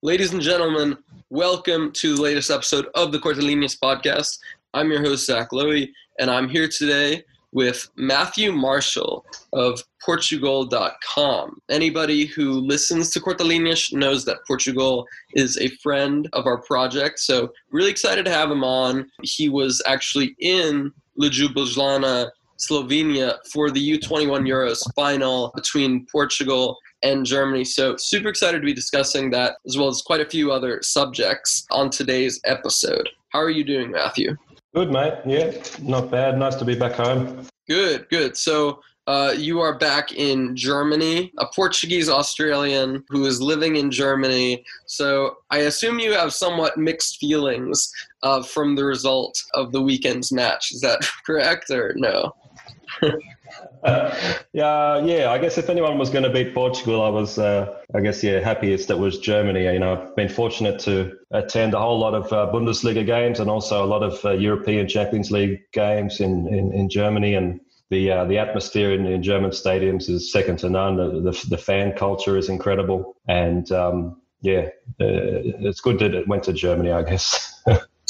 Ladies and gentlemen, welcome to the latest episode of the Cortelinius podcast. I'm your host, Zach Lowy, and I'm here today with Matthew Marshall of Portugal.com. Anybody who listens to Cortelinius knows that Portugal is a friend of our project, so really excited to have him on. He was actually in Ljubljana, Slovenia for the U21 Euros final between Portugal and Germany. So, super excited to be discussing that as well as quite a few other subjects on today's episode. How are you doing, Matthew? Good, mate. Yeah, not bad. Nice to be back home. Good, good. So, uh, you are back in Germany, a Portuguese Australian who is living in Germany. So I assume you have somewhat mixed feelings uh, from the result of the weekend's match. Is that correct or no? yeah, yeah. I guess if anyone was going to beat Portugal, I was, uh, I guess, yeah, happiest it was Germany. You know, I've been fortunate to attend a whole lot of uh, Bundesliga games and also a lot of uh, European Champions League games in, in, in Germany, and the uh, the atmosphere in, in, German stadiums is second to none. The, the, the fan culture is incredible, and um, yeah, uh, it's good that it went to Germany. I guess.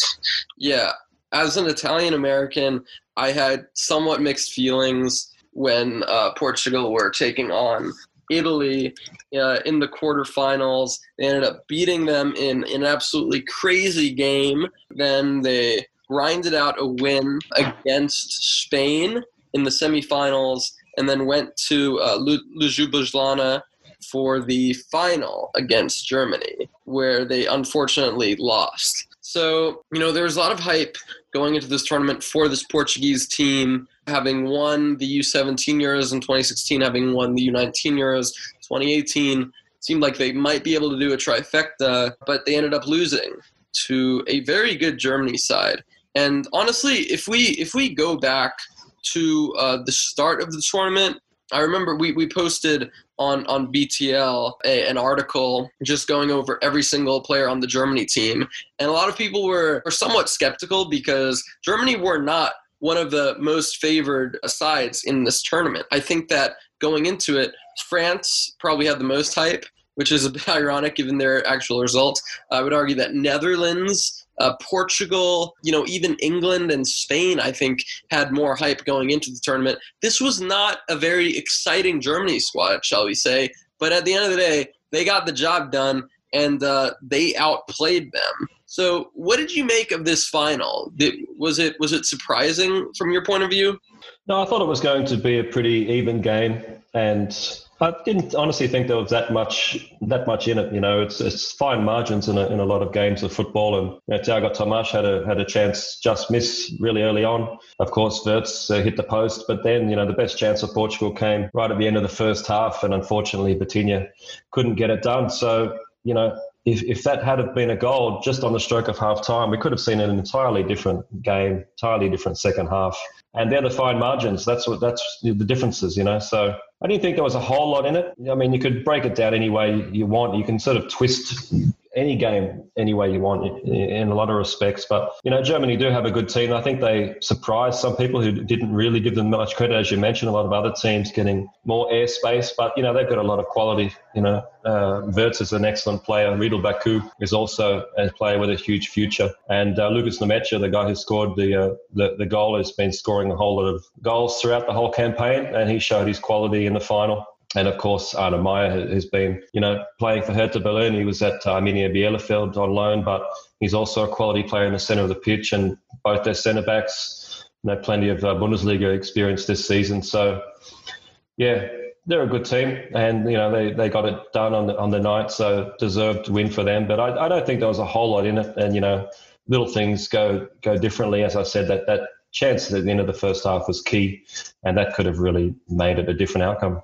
yeah, as an Italian American, I had somewhat mixed feelings when uh, Portugal were taking on Italy uh, in the quarterfinals. They ended up beating them in, in an absolutely crazy game. Then they grinded out a win against Spain in the semifinals and then went to uh, Ljubljana for the final against Germany, where they unfortunately lost. So, you know, there's a lot of hype going into this tournament for this Portuguese team, having won the U17 Euros in 2016, having won the U19 Euros 2018. Seemed like they might be able to do a trifecta, but they ended up losing to a very good Germany side. And honestly, if we if we go back to uh, the start of the tournament, I remember we, we posted on on BTL a, an article just going over every single player on the Germany team, and a lot of people were, were somewhat skeptical because Germany were not one of the most favored sides in this tournament. I think that going into it, France probably had the most hype, which is a bit ironic given their actual results. I would argue that Netherlands uh, Portugal, you know, even England and Spain, I think, had more hype going into the tournament. This was not a very exciting Germany squad, shall we say. But at the end of the day, they got the job done and uh, they outplayed them. So, what did you make of this final? Did, was it was it surprising from your point of view? No, I thought it was going to be a pretty even game, and I didn't honestly think there was that much that much in it. You know, it's it's fine margins in a, in a lot of games of football. And you know, Thiago Tomas had a had a chance just miss really early on. Of course, Wirtz uh, hit the post, but then you know the best chance of Portugal came right at the end of the first half, and unfortunately, Vitinha couldn't get it done. So you know, if, if that had been a goal just on the stroke of half time, we could have seen an entirely different game, entirely different second half. And they're the fine margins. That's what that's the differences, you know. So I didn't think there was a whole lot in it. I mean, you could break it down any way you want. You can sort of twist any game any way you want in a lot of respects. But, you know, Germany do have a good team. I think they surprised some people who didn't really give them much credit. As you mentioned, a lot of other teams getting more airspace. But, you know, they've got a lot of quality. You know, uh, Wirtz is an excellent player. Ridle Baku is also a player with a huge future. And uh, Lukas Nmecha, the guy who scored the, uh, the, the goal, has been scoring a whole lot of goals throughout the whole campaign. And he showed his quality in the final. And of course, Arne Maier has been, you know, playing for Hertha Berlin. He was at Arminia Bielefeld on loan, but he's also a quality player in the centre of the pitch. And both their centre backs, you know, plenty of uh, Bundesliga experience this season. So, yeah, they're a good team, and you know they, they got it done on the on the night, so deserved win for them. But I, I don't think there was a whole lot in it, and you know, little things go go differently. As I said, that that chance at the end of the first half was key, and that could have really made it a different outcome.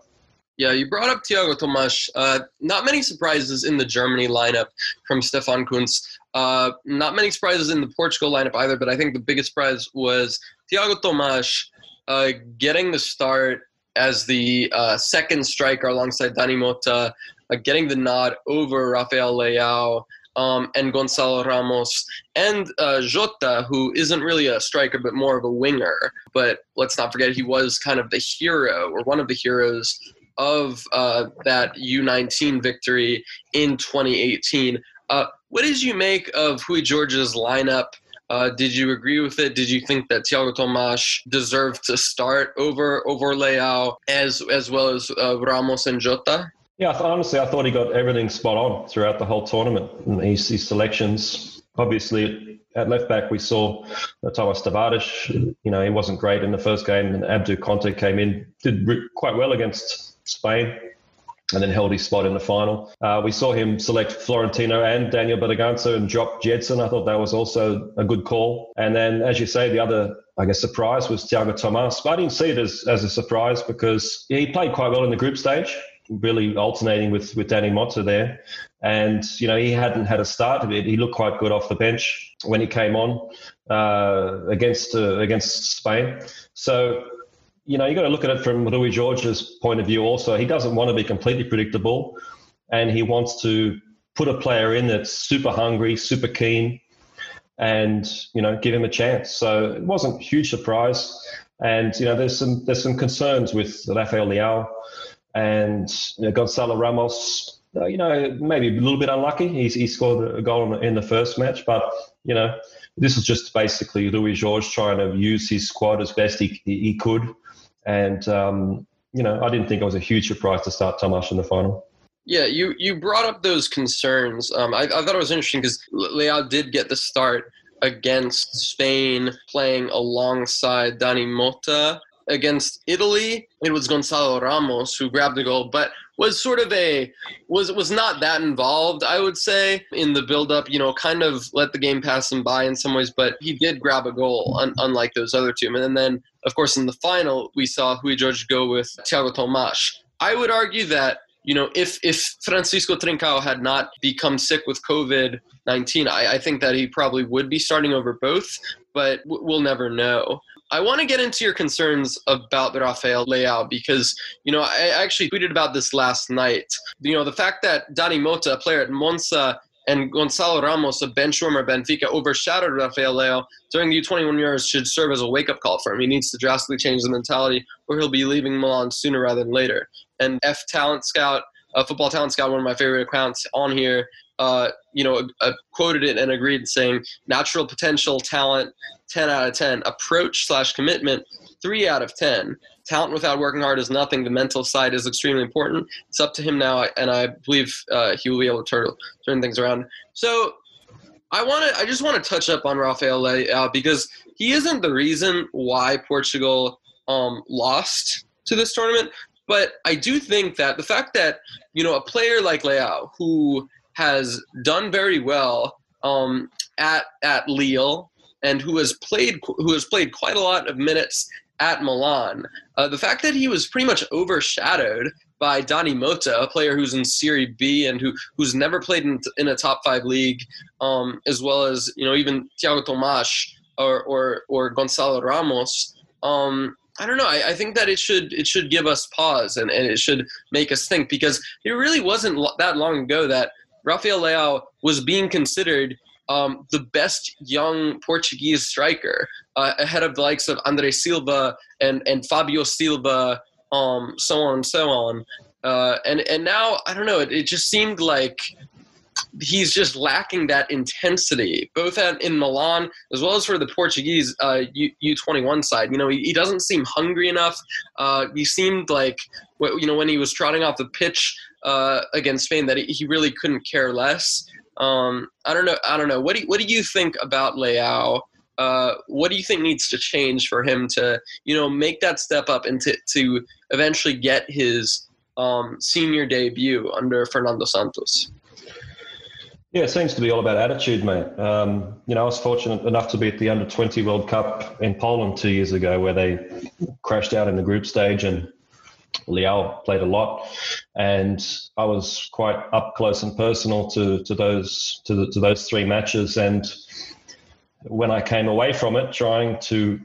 Yeah, you brought up Thiago Tomas. Uh, not many surprises in the Germany lineup from Stefan Kuntz. Uh, not many surprises in the Portugal lineup either, but I think the biggest surprise was Thiago Tomas uh, getting the start as the uh, second striker alongside Dani Mota, uh, getting the nod over Rafael Leao. Um, and Gonzalo Ramos and uh, Jota, who isn't really a striker but more of a winger. But let's not forget he was kind of the hero or one of the heroes of uh, that U19 victory in 2018. Uh, what did you make of Rui Jorge's lineup? Uh, did you agree with it? Did you think that Thiago Tomas deserved to start over over Leao as as well as uh, Ramos and Jota? Yeah, honestly, I thought he got everything spot on throughout the whole tournament. His, his selections, obviously, at left back, we saw Thomas Tavares. You know, he wasn't great in the first game, and Abdul Conte came in, did quite well against Spain and then held his spot in the final. Uh, we saw him select Florentino and Daniel Bragança and drop Gedson. I thought that was also a good call. And then, as you say, the other, I guess, surprise was Thiago Tomas. But I didn't see it as, as a surprise because he played quite well in the group stage, really alternating with, with Dani Mota there. And, you know, he hadn't had a start. He looked quite good off the bench when he came on uh, against, uh, against Spain. So you know, you've got to look at it from Rui Jorge's point of view also. He doesn't want to be completely predictable and he wants to put a player in that's super hungry, super keen, and, you know, give him a chance. So it wasn't a huge surprise. And, you know, there's some there's some concerns with Rafael Leao and you know, Gonzalo Ramos. Uh, you know, maybe a little bit unlucky. He's, he scored a goal in the first match, but, you know, this is just basically Rui Jorge trying to use his squad as best he, he could and, um, you know, I didn't think it was a huge surprise to start Tomas in the final. Yeah, you, you brought up those concerns. Um, I, I thought it was interesting because Leao did get the start against Spain playing alongside Dani Mota. Against Italy, it was Gonzalo Ramos who grabbed the goal, but was sort of a was was not that involved i would say in the build up you know kind of let the game pass him by in some ways but he did grab a goal un, unlike those other two. And then of course in the final we saw Rui Jorge go with Thiago Tomas i would argue that you know if if francisco trincao had not become sick with covid-19 I, I think that he probably would be starting over both but we'll never know I want to get into your concerns about Rafael Leao because, you know, I actually tweeted about this last night. You know, the fact that Dani Mota, a player at Monza, and Gonzalo Ramos, a bench warmer Benfica, overshadowed Rafael Leao during the U21 years should serve as a wake up call for him. He needs to drastically change the mentality or he'll be leaving Milan sooner rather than later. And F Talent Scout, a Football Talent Scout, one of my favorite accounts on here, uh, you know, uh, quoted it and agreed, saying natural potential, talent, 10 out of 10. Approach slash commitment, 3 out of 10. Talent without working hard is nothing. The mental side is extremely important. It's up to him now, and I believe uh, he will be able to turn, turn things around. So I want to. I just want to touch up on Rafael uh, because he isn't the reason why Portugal um, lost to this tournament. But I do think that the fact that you know a player like Leao, who has done very well um, at at Lille and who has played who has played quite a lot of minutes at Milan. Uh, the fact that he was pretty much overshadowed by Dani Mota, a player who's in Serie B and who who's never played in, in a top five league, um, as well as you know even Thiago Tomas or or, or Gonzalo Ramos. Um, I don't know. I, I, think that it should it should give us pause and, and it should make us think because it really wasn't lo- that long ago that Rafael Leao was being considered um, the best young Portuguese striker uh, ahead of the likes of Andre Silva and, and Fabio Silva, um, so on and so on. Uh, and, and now, I don't know, it, it just seemed like he's just lacking that intensity, both at, in Milan as well as for the Portuguese uh, U, 21 side. You know, he, he, doesn't seem hungry enough. Uh, he seemed like, you know, when he was trotting off the pitch uh, against Spain, that he really couldn't care less. Um, I don't know. I don't know. What do you, what do you think about Leao? Uh, what do you think needs to change for him to, you know, make that step up and to, to eventually get his um, senior debut under Fernando Santos? Yeah, it seems to be all about attitude, mate. Um, you know, I was fortunate enough to be at the Under 20 World Cup in Poland two years ago, where they crashed out in the group stage and Leao played a lot, and I was quite up close and personal to, to those to, the, to those three matches. And when I came away from it, trying to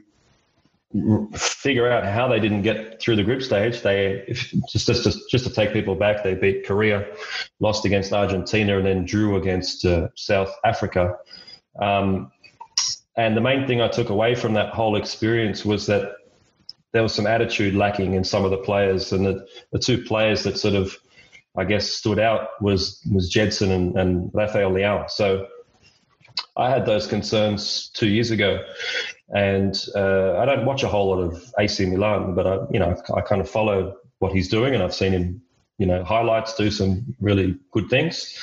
figure out how they didn't get through the group stage, they just just to, just to take people back, they beat Korea, lost against Argentina, and then drew against uh, South Africa. Um, and the main thing I took away from that whole experience was that there was some attitude lacking in some of the players, and the, the two players that sort of I guess, stood out was was Gedson and, and Rafael Leao. So I had those concerns two years ago, and uh, I don't watch a whole lot of AC Milan, but I, you know, I kind of follow what he's doing, and I've seen him, you know, highlights do some really good things.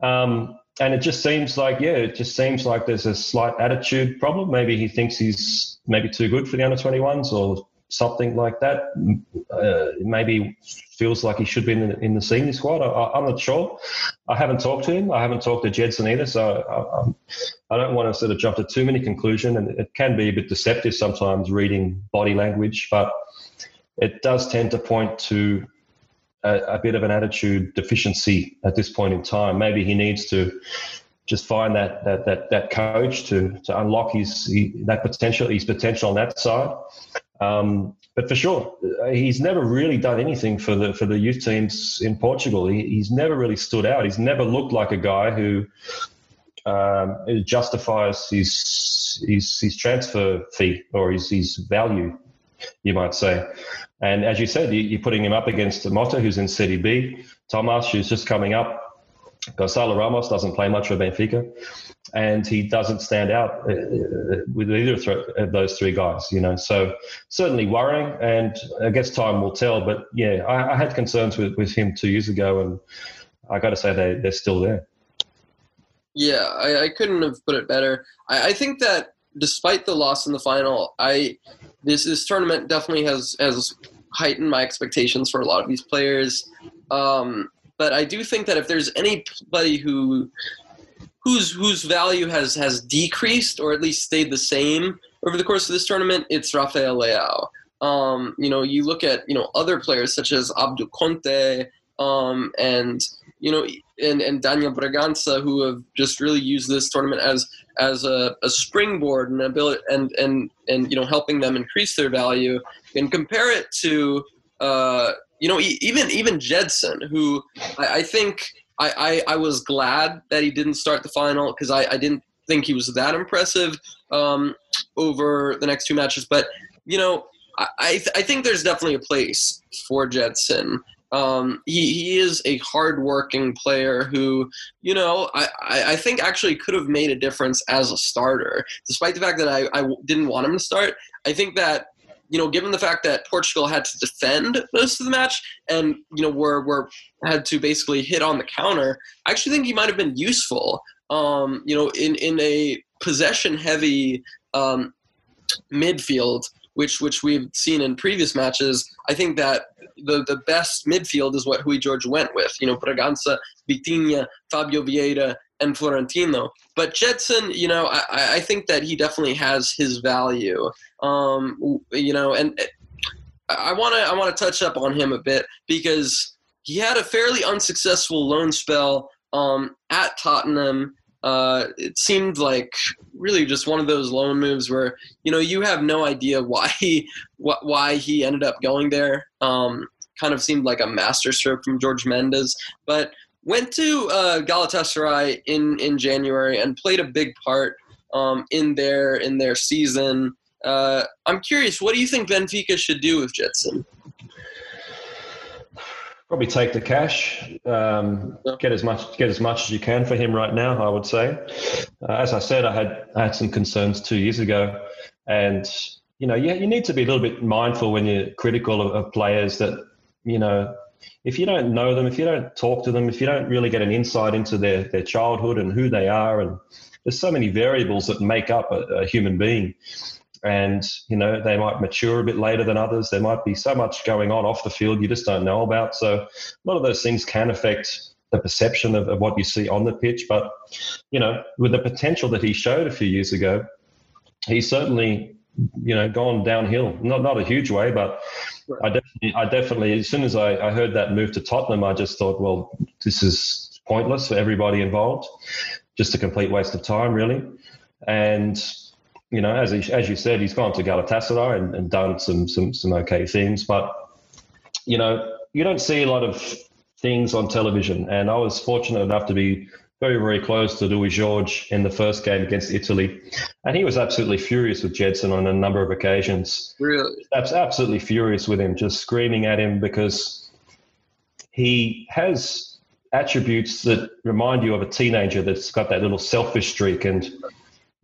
Um, and it just seems like, yeah, it just seems like there's a slight attitude problem. Maybe he thinks he's maybe too good for the under 21s or something like that. Uh, maybe feels like he should be in the, in the senior squad. I, am not sure. I haven't talked to him. I haven't talked to Gedson either, so I, I, don't want to sort of jump to too many conclusions. And it can be a bit deceptive sometimes reading body language, but it does tend to point to a, a bit of an attitude deficiency at this point in time. Maybe he needs to just find that that that that coach to to unlock his he, that potential his potential on that side. Um, but for sure, he's never really done anything for the for the youth teams in Portugal. He, he's never really stood out. He's never looked like a guy who um, justifies his, his his transfer fee or his his value, you might say. And as you said, you, are putting him up against Mota, who's in Serie B, Thomas, who's just coming up. Gonçalo Ramos doesn't play much for Benfica and he doesn't stand out uh, uh, with either of those three guys, you know. So certainly worrying, and I guess time will tell. But yeah, I, I had concerns with, with him two years ago, and I got to say they they're still there. Yeah, I, I couldn't have put it better. I, I, think that despite the loss in the final, I this this tournament definitely has has heightened my expectations for a lot of these players. Um, but I do think that if there's anybody who whose whose value has has decreased or at least stayed the same over the course of this tournament, it's Rafael Leao. Um, you know, you look at you know other players such as Abdul Conte um, and you know and, and Daniel Bragança who have just really used this tournament as as a, a springboard and ability and and and you know helping them increase their value and compare it to uh, you know even even Gedson who I, I think I, I, I was glad that he didn't start the final because I, I didn't think he was that impressive um, over the next two matches. But you know, I I, th- I think there's definitely a place for Gedson. Um, he, he is a hardworking player who, you know, I, I think actually could have made a difference as a starter. Despite the fact that I, I didn't want him to start, I think that you know, given the fact that Portugal had to defend most of the match and you know were were had to basically hit on the counter, I actually think he might have been useful. Um, you know, in in a possession heavy um, midfield, which which we've seen in previous matches, I think that the the best midfield is what Rui Jorge went with. You know, Bragança, Vitinha, Fabio Vieira, and Florentino. But Gedson, you know, I, I think that he definitely has his value. Um, you know, and I want to I want to touch up on him a bit because he had a fairly unsuccessful loan spell um, at Tottenham. Uh, it seemed like really just one of those loan moves where you know you have no idea why he why he ended up going there. Um, kind of seemed like a masterstroke from Jorge Mendes, but went to uh, Galatasaray in in January and played a big part um, in their in their season. Uh, I'm curious, what do you think Benfica should do with Gedson? Probably take the cash, um, get as much get as much as you can for him right now. I would say. Uh, as I said, I had I had some concerns two years ago, and you know, you, you need to be a little bit mindful when you're critical of, of players that you know if you don't know them, if you don't talk to them, if you don't really get an insight into their, their childhood and who they are, and there's so many variables that make up a, a human being. And, you know, they might mature a bit later than others. There might be so much going on off the field you just don't know about. So a lot of those things can affect the perception of, of what you see on the pitch. But, you know, with the potential that he showed a few years ago, he certainly, you know, gone downhill. Not, not a huge way, but I definitely, I definitely, as soon as I, I heard that move to Tottenham, I just thought, well, this is pointless for everybody involved, just a complete waste of time, really. And you know, as he, as you said, he's gone to Galatasaray and, and done some some some okay things, but you know, you don't see a lot of things on television. And I was fortunate enough to be very, very close to Rui Jorge in the first game against Italy. And he was absolutely furious with Gedson on a number of occasions. Really? Absolutely furious with him, just screaming at him because he has attributes that remind you of a teenager that's got that little selfish streak and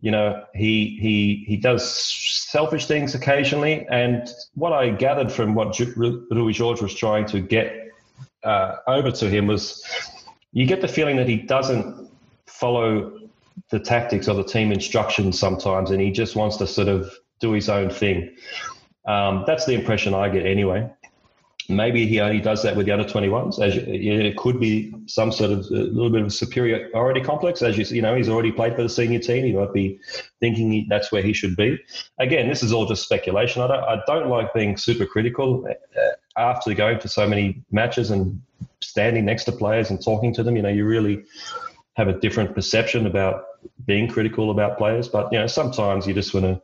you know he he he does selfish things occasionally and what i gathered from what Rui Jorge was trying to get uh, over to him was you get the feeling that he doesn't follow the tactics or the team instructions sometimes and he just wants to sort of do his own thing um, that's the impression i get anyway Maybe he only does that with the under 21s. As you, it could be some sort of a little bit of a superiority complex. As you you know, he's already played for the senior team. He might be thinking he, that's where he should be. Again, this is all just speculation. I don't I don't like being super critical uh, after going to so many matches and standing next to players and talking to them. You know, you really have a different perception about being critical about players. But you know, sometimes you just want to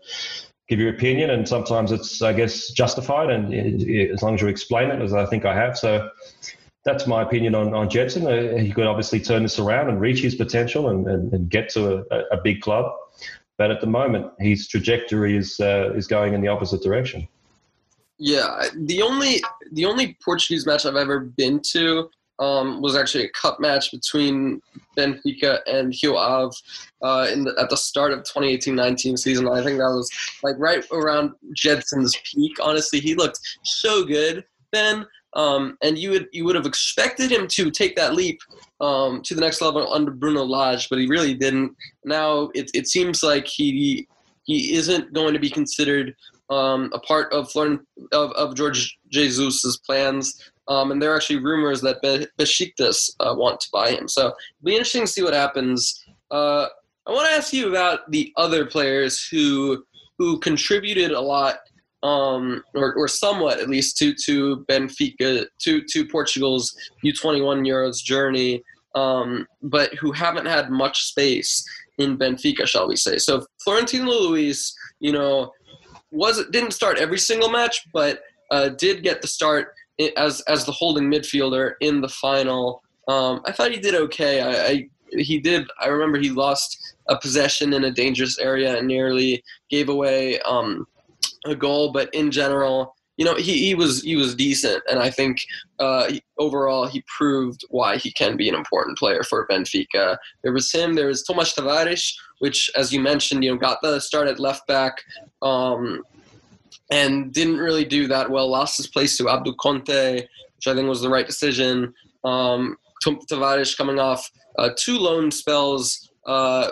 give your opinion, and sometimes it's, I guess, justified. And it, as long as you explain it, as I think I have, so that's my opinion on, on Gedson. Uh, he could obviously turn this around and reach his potential and, and, and get to a, a, big club. But at the moment, his trajectory is uh, is going in the opposite direction. Yeah, the only the only Portuguese match I've ever been to um, was actually a cup match between Benfica and Rio Ave uh, in the, at the start of 2018-19 season. I think that was like right around Gedson's peak. Honestly, he looked so good then, um, and you would you would have expected him to take that leap um, to the next level under Bruno Lage, but he really didn't. Now it it seems like he he isn't going to be considered um, a part of Florent, of, of Jorge Jesus's plans. Um, and there are actually rumors that Be- Besiktas uh, want to buy him. So it'll be interesting to see what happens. Uh, I want to ask you about the other players who who contributed a lot, um, or, or somewhat at least, to to Benfica, to to Portugal's U21 Euros journey, um, but who haven't had much space in Benfica, shall we say? So Florentino Luis, you know, was didn't start every single match, but uh, did get the start as as the holding midfielder in the final. Um, I thought he did okay. I, I, he did. I remember he lost a possession in a dangerous area and nearly gave away um, a goal. But in general, you know, he, he was he was decent, and I think uh, he, overall he proved why he can be an important player for Benfica. There was him. There was Tomas Tavares, which, as you mentioned, you know, got the start at left back. Um, and didn't really do that well. Lost his place to Abdul Conte, which I think was the right decision. Um, Tavares coming off uh, two loan spells uh,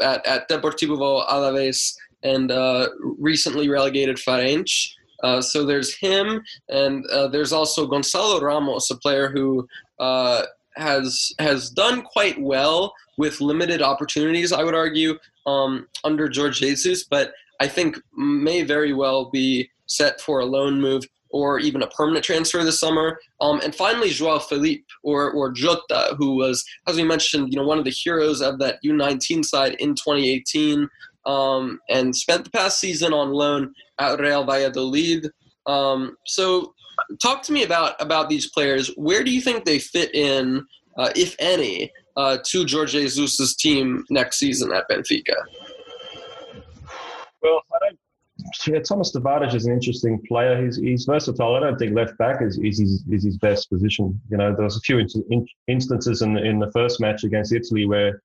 at, at Deportivo Alaves and uh, recently relegated Farense. Uh, so there's him, and uh, there's also Gonzalo Ramos, a player who uh, has has done quite well with limited opportunities. I would argue um, under Jorge Jesus, but I think may very well be set for a loan move or even a permanent transfer this summer. Um, and finally, Joao Filipe or, or Jota, who was, as we mentioned, you know, one of the heroes of that U19 side in 2018 um, and spent the past season on loan at Real Valladolid. Um, so talk to me about, about these players. Where do you think they fit in, uh, if any, uh, to Jorge Jesus' team next season at Benfica? Well. Yeah, Thomas Tavares is an interesting player. He's, he's versatile. I don't think left back is, is, his, is his best position. You know, there was a few in, in, instances in, in the first match against Italy where,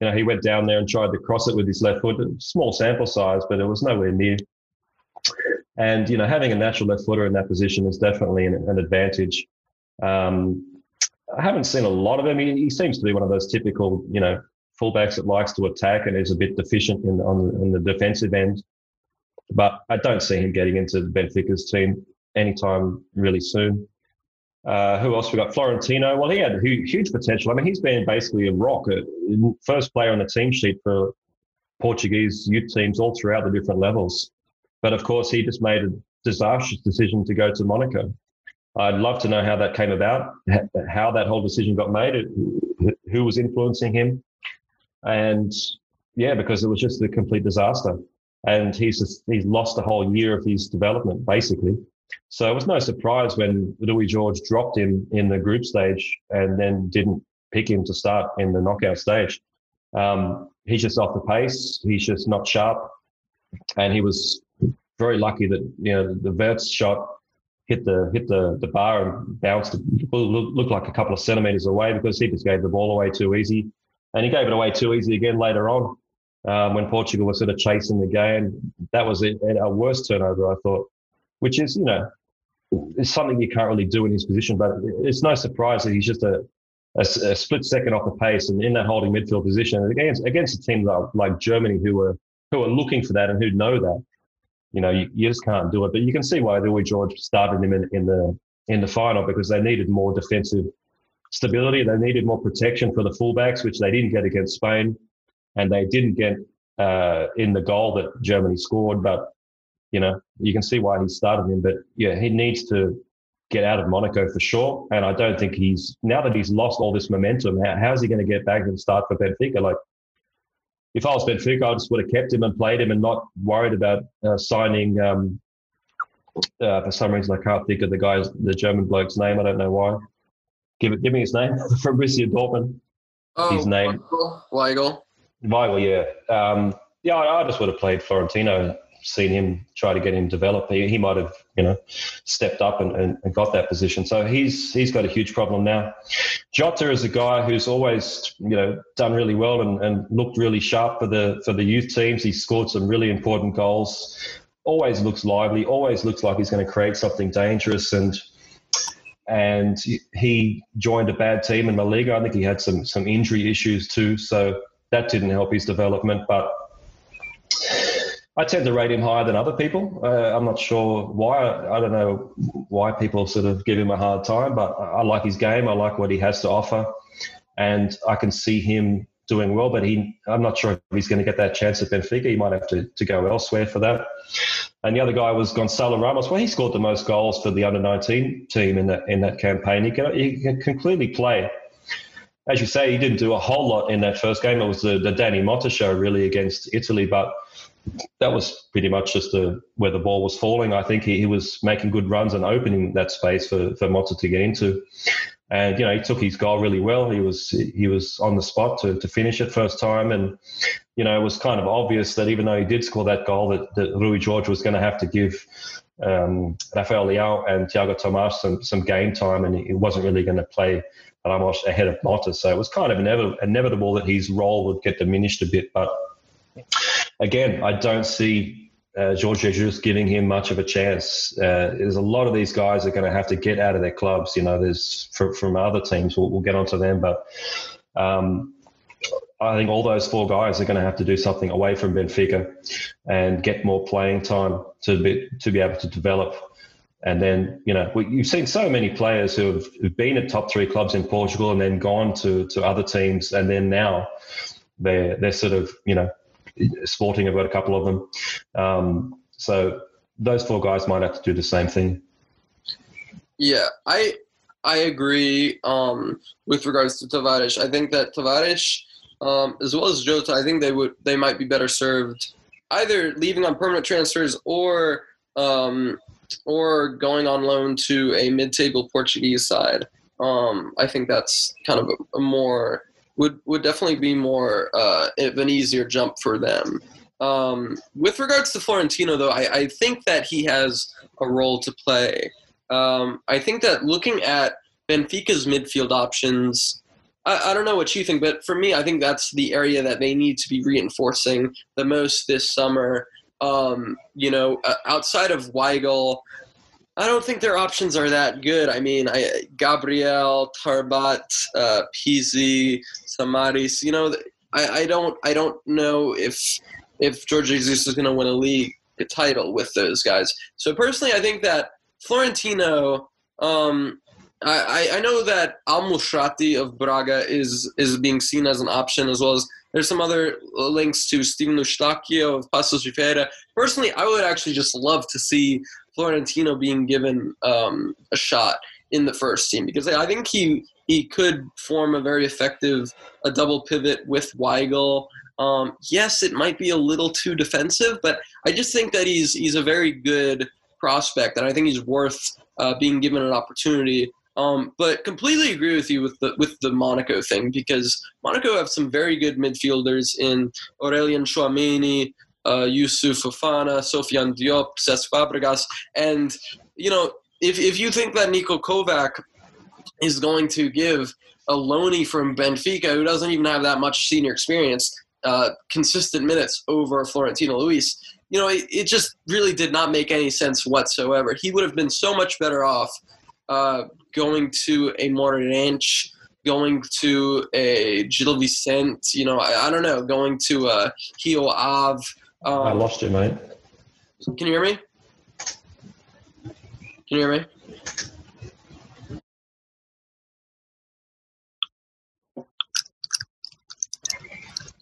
you know, he went down there and tried to cross it with his left foot. Small sample size, but it was nowhere near. And, you know, having a natural left footer in that position is definitely an, an advantage. Um, I haven't seen a lot of him. He, he, seems to be one of those typical, you know, fullbacks that likes to attack and is a bit deficient in, on, the defensive end. But I don't see him getting into Benfica's team anytime really soon. Uh, who else we got? Florentino. Well, he had huge potential. I mean, he's been basically a rock, a first player on the team sheet for Portuguese youth teams all throughout the different levels. But of course, he just made a disastrous decision to go to Monaco. I'd love to know how that came about, how that whole decision got made, who was influencing him. And yeah, because it was just a complete disaster. And he's just, he's lost a whole year of his development, basically. So it was no surprise when Rui Jorge dropped him in the group stage and then didn't pick him to start in the knockout stage. Um, he's just off the pace. He's just not sharp. And he was very lucky that, you know, the Wirtz shot, hit the hit the, the bar and bounced, looked like a couple of centimeters away because he just gave the ball away too easy, and he gave it away too easy again later on um, when Portugal was sort of chasing the game. That was a, worst turnover, I thought, which is you know is something you can't really do in his position, but it's no surprise that he's just a a, a, split second off the pace and in that holding midfield position against against a team like, like Germany who are who are looking for that and who know that you know, you, you just can't do it. But you can see why Rui Jorge started him in, in the in the final because they needed more defensive stability. They needed more protection for the fullbacks, which they didn't get against Spain, and they didn't get uh, in the goal that Germany scored. But you know, you can see why he started him. But yeah, he needs to get out of Monaco for sure. And I don't think he's now that he's lost all this momentum. How, how's he going to get back and start for Benfica? Like if I was Benfica, I just would have kept him and played him and not worried about uh, signing. Um, uh, for some reason, I can't think of the guy's, the German bloke's name. I don't know why. Give it, give me his name from Borussia Dortmund. Oh, his name. Weigl. Weigl, yeah. Um, yeah, I, I, just would have played Florentino seen him try to get him developed. he, he might have, you know, stepped up and, and, and, got that position. So he's he's got a huge problem now. Jota is a guy who's always, you know, done really well and, and looked really sharp for the for the youth teams. He scored some really important goals. Always looks lively. Always looks like he's going to create something dangerous and and he joined a bad team in La Liga. I think he had some some injury issues too, so that didn't help his development. But I tend to rate him higher than other people. Uh, I'm not sure why. I, don't know why people sort of give him a hard time, but I like his game. I like what he has to offer, and I can see him doing well. But he, I'm not sure if he's going to get that chance at Benfica. He might have to, to go elsewhere for that. And the other guy was Gonzalo Ramos. Well, he scored the most goals for the under 19 team in that in that campaign. He can he can clearly play. As you say, he didn't do a whole lot in that first game. It was the, the Dani Mota show really against Italy, but that was pretty much just a, where the ball was falling. I think he, he was making good runs and opening that space for, for Mota to get into. And, you know, he took his goal really well. He was he was on the spot to, to finish it first time. And, you know, it was kind of obvious that even though he did score that goal, that, that Rui Jorge was going to have to give um, Rafael Leao and Thiago Tomas some, some game time. And he wasn't really going to play Ramos ahead of Mota. So it was kind of inevitable that his role would get diminished a bit. But again, I don't see uh, Jorge Jesus giving him much of a chance. Uh, there's a lot of these guys are going to have to get out of their clubs. You know, there's from, from other teams. We'll, we'll, get onto them, but um, I think all those four guys are going to have to do something away from Benfica and get more playing time to be to be able to develop. And then, you know, we, you've seen so many players who have, who've been at top three clubs in Portugal and then gone to, to other teams, and then now they're they're sort of, you know, Sporting have got a couple of them. Um, so those four guys might have to do the same thing. Yeah, I I agree um, with regards to Tavares. I think that Tavares, um, as well as Jota, I think they would they might be better served either leaving on permanent transfers or um, or going on loan to a mid-table Portuguese side. Um, I think that's kind of a, a more would would definitely be more uh, of an easier jump for them. Um, with regards to Florentino, though, I, I, think that he has a role to play. Um, I think that looking at Benfica's midfield options, I, I, don't know what you think, but for me, I think that's the area that they need to be reinforcing the most this summer. Um, you know, outside of Weigl, I don't think their options are that good. I mean, I, Gabriel, Taarabt, uh, Pizzi, Samaris. You know, I, I don't I don't know if if George Jesus is going to win a league a title with those guys. So personally, I think that Florentino. Um, I, I know that Al Musrati of Braga is is being seen as an option as well as there's some other links to Stephen Eustáquio of de Ferreira. Personally, I would actually just love to see Florentino being given um, a shot in the first team because I think he he could form a very effective a double pivot with Weigl. Um, yes, it might be a little too defensive, but I just think that he's he's a very good prospect, and I think he's worth uh, being given an opportunity. Um, but completely agree with you with the with the Monaco thing because Monaco have some very good midfielders in Aurelien Tchouameni, uh, Youssouf Fofana, Sofiane Diop, Cesc Fabregas, and you know if if you think that Niko Kovac is going to give a loanee from Benfica who doesn't even have that much senior experience uh, consistent minutes over Florentino Luis, you know, it, it, just really did not make any sense whatsoever. He would have been so much better off uh, going to a Moreirense, going to a Gil Vicente, you know, I, I, don't know, going to a Rio Ave. Um, I lost you, mate. Can you hear me? Can you hear me?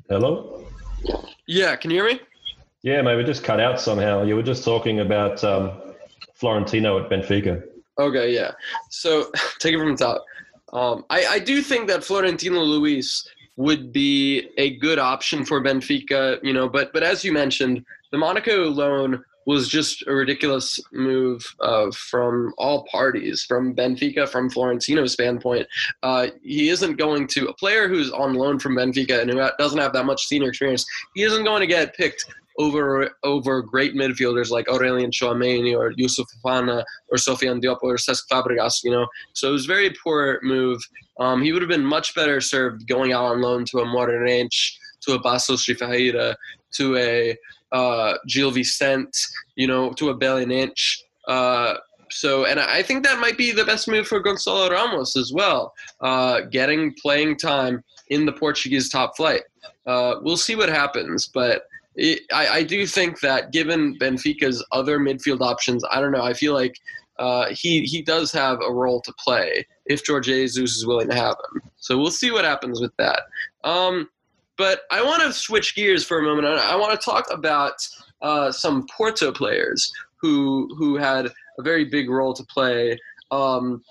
Hello? Yeah, can you hear me? Yeah, maybe just cut out somehow. You were just talking about um, Florentino at Benfica. Okay, yeah. So take it from the top. Um, I, I do think that Florentino Luis would be a good option for Benfica, you know, but but as you mentioned, the Monaco loan was just a ridiculous move uh, from all parties, from Benfica, from Florentino's standpoint. Uh, he isn't going to a player who's on loan from Benfica and who doesn't have that much senior experience. He isn't going to get picked over over great midfielders like Aurelien Tchouameni or Youssouf Fofana or Sofiane Diop or Cesc Fabregas, you know. So it was a very poor move. Um, he would have been much better served going out on loan to a Moreirense, to a de Ferreira, to a uh, Gil Vicente, you know, to a Belenenses. Uh, so, and I think that might be the best move for Gonzalo Ramos as well, uh, getting playing time in the Portuguese top flight. Uh, we'll see what happens, but I, I, do think that given Benfica's other midfield options, I don't know. I feel like uh, he he does have a role to play if Jorge Jesus is willing to have him. So we'll see what happens with that. Um, but I want to switch gears for a moment. I want to talk about uh, some Porto players who who had a very big role to play um,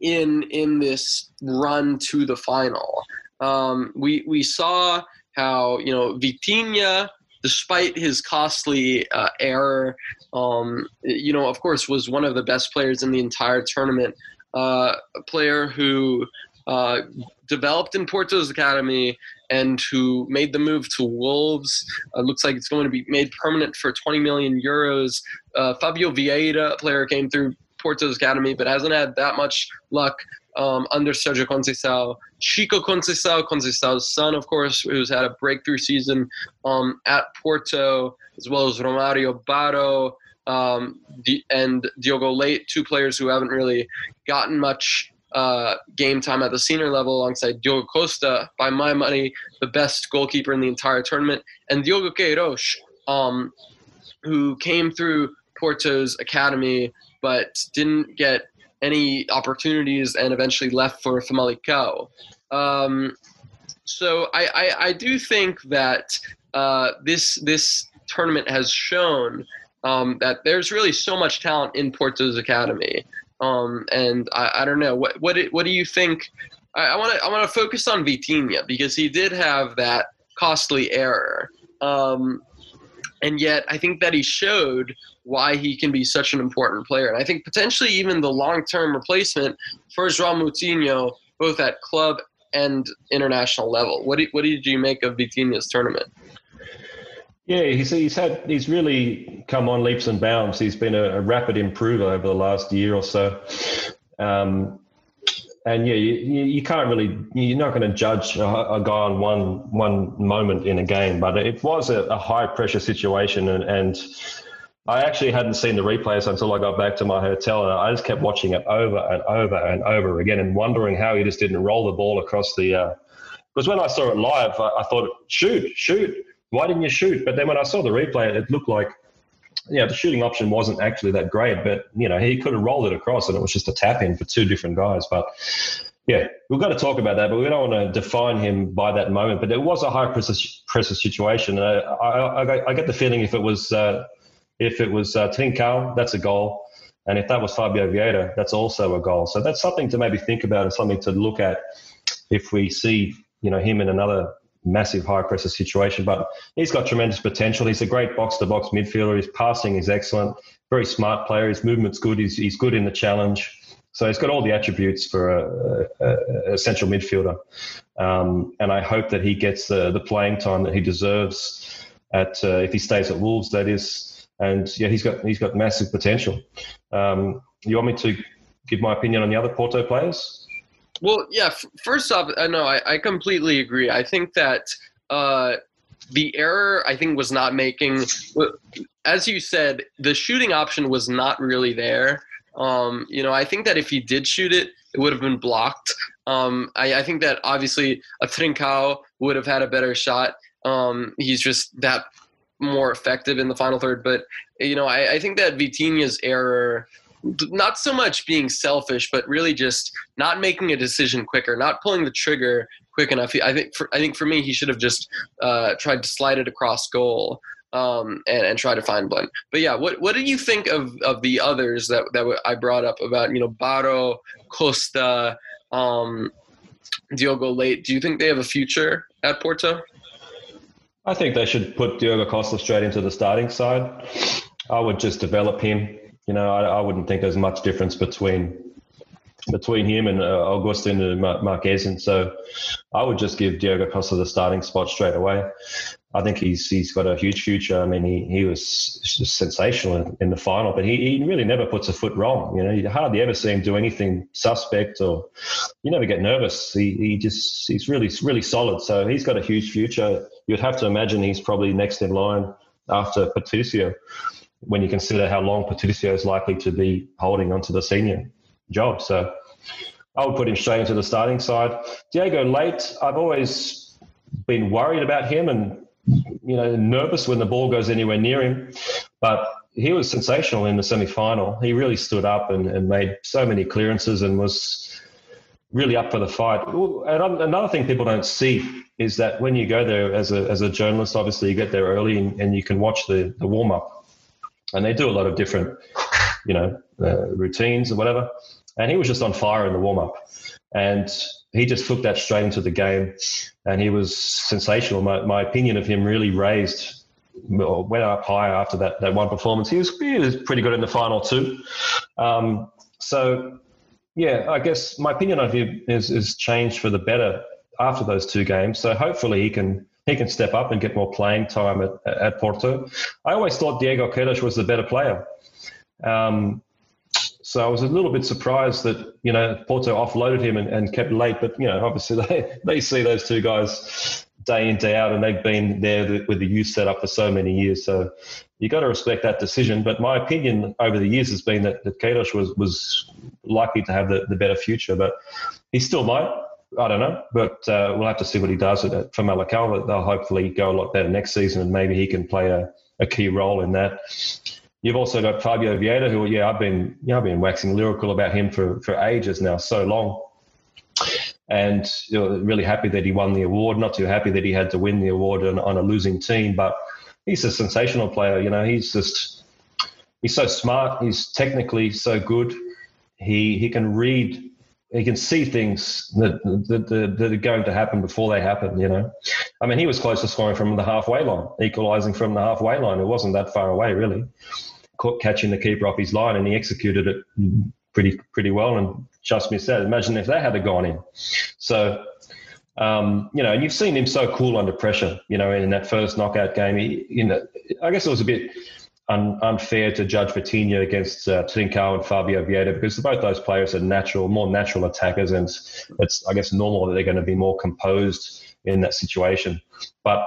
in in this run to the final. Um, we we saw how you know Vitinha, despite his costly uh, error, um, you know, of course, was one of the best players in the entire tournament. Uh, a player who uh, developed in Porto's academy and who made the move to Wolves. Uh, looks like it's going to be made permanent for 20 million euros. Uh, Fabio Vieira, player, came through Porto's academy, but hasn't had that much luck um, under Sergio Conceição. Chico Conceição, Conceição's son, of course, who's had a breakthrough season um, at Porto, as well as Romario Baró um, and Diogo Leite, two players who haven't really gotten much uh, game time at the senior level alongside Diogo Costa, by my money, the best goalkeeper in the entire tournament, and Diogo Queiroz, um, who came through Porto's academy but didn't get any opportunities and eventually left for Famalicão. Um, so I, I, I, do think that uh, this this tournament has shown um, that there's really so much talent in Porto's academy. Um, and I, I, don't know what what what do you think? I want to I want to focus on Vitinha because he did have that costly error, um, and yet I think that he showed why he can be such an important player, and I think potentially even the long term replacement for João Moutinho, both at club and international level. What did, what did you make of Vitinha's tournament? Yeah, he's, he's had he's really come on leaps and bounds. He's been a, a rapid improver over the last year or so. Um, and yeah, you, you can't really you're not going to judge a, a, guy on one one moment in a game, but it was a, a high pressure situation, and, and I actually hadn't seen the replays until I got back to my hotel, and I just kept watching it over and over and over again, and wondering how he just didn't roll the ball across the. Uh, because when I saw it live, I, I thought, shoot, shoot why didn't you shoot? But then when I saw the replay, it looked like, you know, the shooting option wasn't actually that great, but, you know, he could have rolled it across and it was just a tap in for two different guys. But yeah, we've got to talk about that, but we don't want to define him by that moment. But it was a high pressure, pressure situation. I, I, I, get the feeling if it was, uh, if it was uh, that's a goal. And if that was Fabio Vieira, that's also a goal. So that's something to maybe think about and something to look at if we see, you know, him in another massive high pressure situation. But he's got tremendous potential. He's a great box to box midfielder. His passing is excellent. Very smart player. His movement's good. He's, he's good in the challenge. So he's got all the attributes for a, a, a central midfielder. Um, and I hope that he gets the, the playing time that he deserves at uh, if he stays at Wolves, that is. And yeah, he's got he's got massive potential. Um, you want me to give my opinion on the other Porto players? Well, yeah. F- first off, I know I, I completely agree. I think that uh, the error I think was not making, as you said, the shooting option was not really there. Um, you know, I think that if he did shoot it, it would have been blocked. Um, I, I, think that obviously a Trincao would have had a better shot. Um, he's just that more effective in the final third. But you know, I, I think that Vitinha's error, not so much being selfish, but really just not making a decision quicker, not pulling the trigger quick enough. I think for, I think for me, he should have just uh, tried to slide it across goal. Um, and, and try to find one. But yeah, what what do you think of, of the others that that I brought up about you know Barro, Costa, um, Diogo Leite? Do you think they have a future at Porto? I think they should put Diogo Costa straight into the starting side. I would just develop him. You know, I, I wouldn't think there's much difference between between him and uh, Augustin and Marquez. And so I would just give Diogo Costa the starting spot straight away. I think he's he's got a huge future. I mean, he, he was sensational in, in the final, but he, he really never puts a foot wrong. You know, you hardly ever see him do anything suspect, or you never get nervous. He he just he's really really solid. So he's got a huge future. You'd have to imagine he's probably next in line after Patricio, when you consider how long Patricio is likely to be holding onto the senior job. So I would put him straight into the starting side. Diogo Leite, I've always been worried about him and you know, nervous when the ball goes anywhere near him. But he was sensational in the semi final. He really stood up and, and made so many clearances and was really up for the fight. And another thing people don't see is that when you go there as a, as a journalist, obviously you get there early and, and you can watch the, the warm up. And they do a lot of different, you know, uh, routines or whatever. And he was just on fire in the warm up. And he just took that straight into the game, and he was sensational. My, my opinion of him really raised, or went up higher after that, that one performance. He was, he was pretty good in the final too. Um, so, yeah, I guess my opinion of him is, is changed for the better after those two games. So hopefully he can he can step up and get more playing time at, at Porto. I always thought Diogo Queirós was the better player. Um, so I was a little bit surprised that you know Porto offloaded him and, and kept Leite, but you know obviously they they see those two guys day in day out, and they've been there with the youth setup for so many years. So you got to respect that decision. But my opinion over the years has been that, that Queirós was was likely to have the, the better future, but he still might. I don't know, but uh, we'll have to see what he does with for Famalicão. They'll hopefully go a lot better next season, and maybe he can play a, a key role in that. You've also got Fabio Vieira, who, yeah, I've been, yeah, I've been waxing lyrical about him for, for ages now, so long. And you know, really happy that he won the award. Not too happy that he had to win the award on, on a losing team, but he's a sensational player. You know, he's just, he's so smart. He's technically so good. He, he can read he can see things that, that, that, are going to happen before they happen, you know. I mean, he was close to scoring from the halfway line, equalising from the halfway line. It wasn't that far away, really catching the keeper off his line, and he executed it pretty pretty well. And just missed that. Imagine if they had gone in. So. Um, you know, and you've seen him so cool under pressure. You know, in that first knockout game, he, you know, I guess it was a bit un, unfair to judge Vitinha against uh, Trincao and Fabio Vieira because both those players are natural, more natural attackers, and it's I guess normal that they're going to be more composed in that situation. But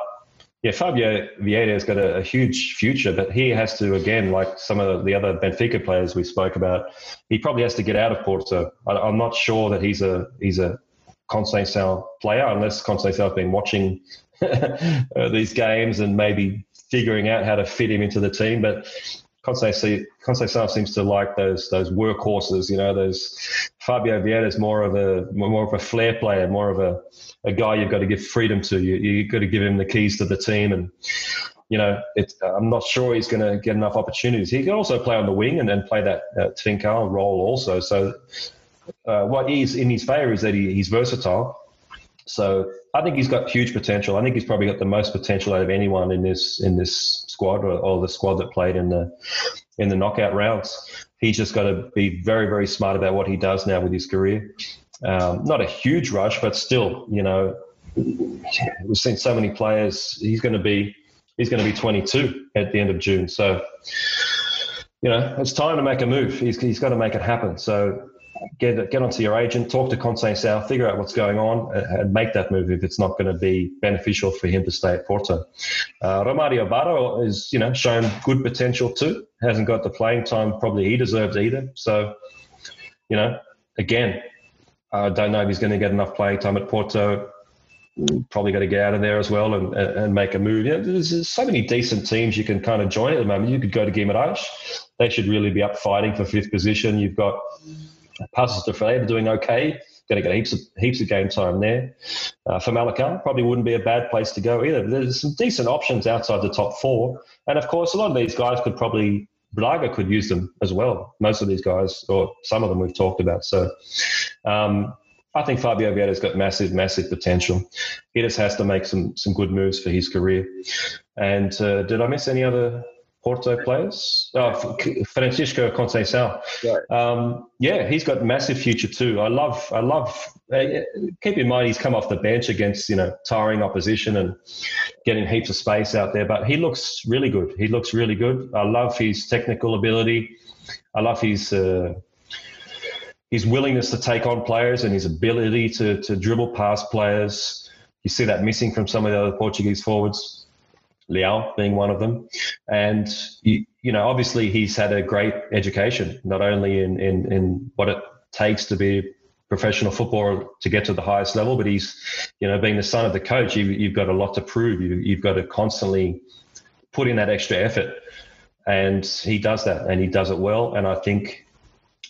yeah, Fabio Vieira has got a, a, huge future, but he has to, again, like some of the other Benfica players we spoke about, he probably has to get out of Porto. I, am not sure that he's a he's a Conceição player unless Conceição's been watching uh, these games and maybe figuring out how to fit him into the team. But Conceição seems to like those those workhorses, you know, those Fabio Vieira is more of a more of a flair player, more of a a guy you've got to give freedom to. You you've got to give him the keys to the team, and you know, I'm not sure he's going to get enough opportunities. He can also play on the wing and then play that uh, Trincao role also. So uh, what is in his favour is that he, he's versatile. So I think he's got huge potential. I think he's probably got the most potential out of anyone in this in this squad or, or the squad that played in the in the knockout rounds. He's just got to be very very smart about what he does now with his career. Um, not a huge rush, but still, you know, we've seen so many players. He's going to be he's going to be 22 at the end of June. So you know, it's time to make a move. He's, he's got to make it happen. So get get onto your agent, talk to Conceição, figure out what's going on, and, make that move if it's not going to be beneficial for him to stay at Porto. Uh, Romario Barro is, you know, shown good potential too. Hasn't got the playing time probably he deserves either. So, you know, again, I don't know if he's going to get enough playing time at Porto. Probably got to get out of there as well and, and make a move. You know, there's so many decent teams you can kind of join at the moment. You could go to Guimarães. They should really be up fighting for fifth position. You've got Paços de Ferreira doing okay. Going to get heaps of heaps of game time there. Uh, Famalicão probably wouldn't be a bad place to go either. There's some decent options outside the top four, and of course, a lot of these guys could probably Braga could use them as well. Most of these guys, or some of them, we've talked about. So. Um, I think Fabio Vieira's got massive, massive potential. He just has to make some some good moves for his career. And uh, did I miss any other Porto players. Oh, Francisco Conceição. Right. Um, yeah, he's got massive future too. I love, I love. Uh, keep in mind, he's come off the bench against you know tiring opposition and getting heaps of space out there. But he looks really good. He looks really good. I love his technical ability. I love his. Uh, his willingness to take on players and his ability to, to dribble past players. You see that missing from some of the other Portuguese forwards. Leão being one of them. And, you, you know, obviously he's had a great education, not only in, in, in what it takes to be professional footballer to get to the highest level, but he's, you know, being the son of the coach, you, have got a lot to prove. You, you've got to constantly put in that extra effort. And he does that and he does it well. And I think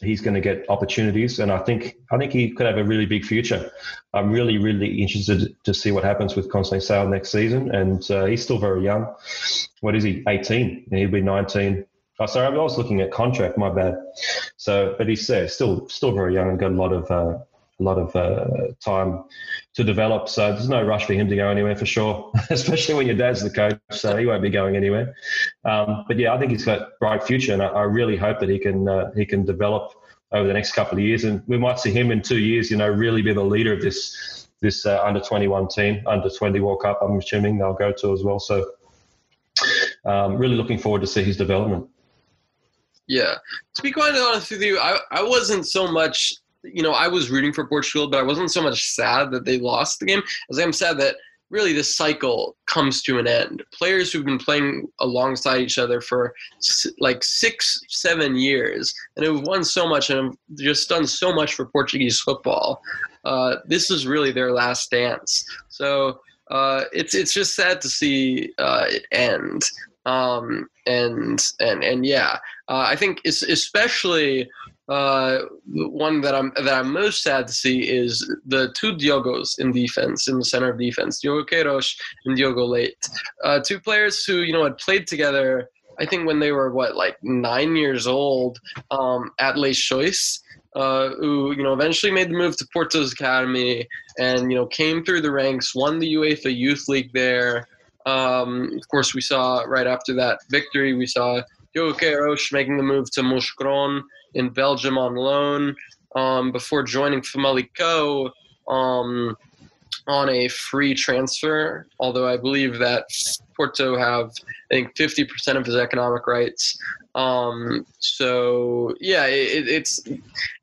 he's going to get opportunities, and I think I think he could have a really big future. I'm really really interested to see what happens with Conceição next season, and uh, he's still very young. What is he? 18. He'll be 19. Oh, sorry, I was looking at contract. My bad. So, but he's uh, still still very young and got a lot of uh, a lot of uh, time to develop. So there's no rush for him to go anywhere for sure, especially when your dad's the coach. So he won't be going anywhere. Um, but yeah, I think he's got bright future, and I, I really hope that he can uh, he can develop over the next couple of years, and we might see him in two years. You know, really be the leader of this this uh, under 21 team, under 20 World Cup. I'm assuming they'll go to as well. So um, really looking forward to see his development. Yeah, to be quite honest with you, I, I wasn't so much you know, I was rooting for Portugal, but I wasn't so much sad that they lost the game as I'm sad that really this cycle comes to an end. Players who've been playing alongside each other for like six, seven years and have won so much and have just done so much for Portuguese football. Uh, this is really their last dance. So uh, it's it's just sad to see uh, it end. Um, and and and yeah, uh, I think it's especially uh, one that I'm that I'm most sad to see is the two Diogos in defense in the center of defense, Diogo Queirós and Diogo Leite, uh, two players who you know had played together. I think when they were what like nine years old um, at Leixões, uh, who you know eventually made the move to Porto's academy and you know came through the ranks, won the UEFA Youth League there. Um, of course, we saw right after that victory, we saw Diogo Queirós making the move to Mouscron in Belgium on loan um, before joining Famalicão um, on a free transfer. Although I believe that Porto have, I think, 50% of his economic rights. Um, so yeah, it, it's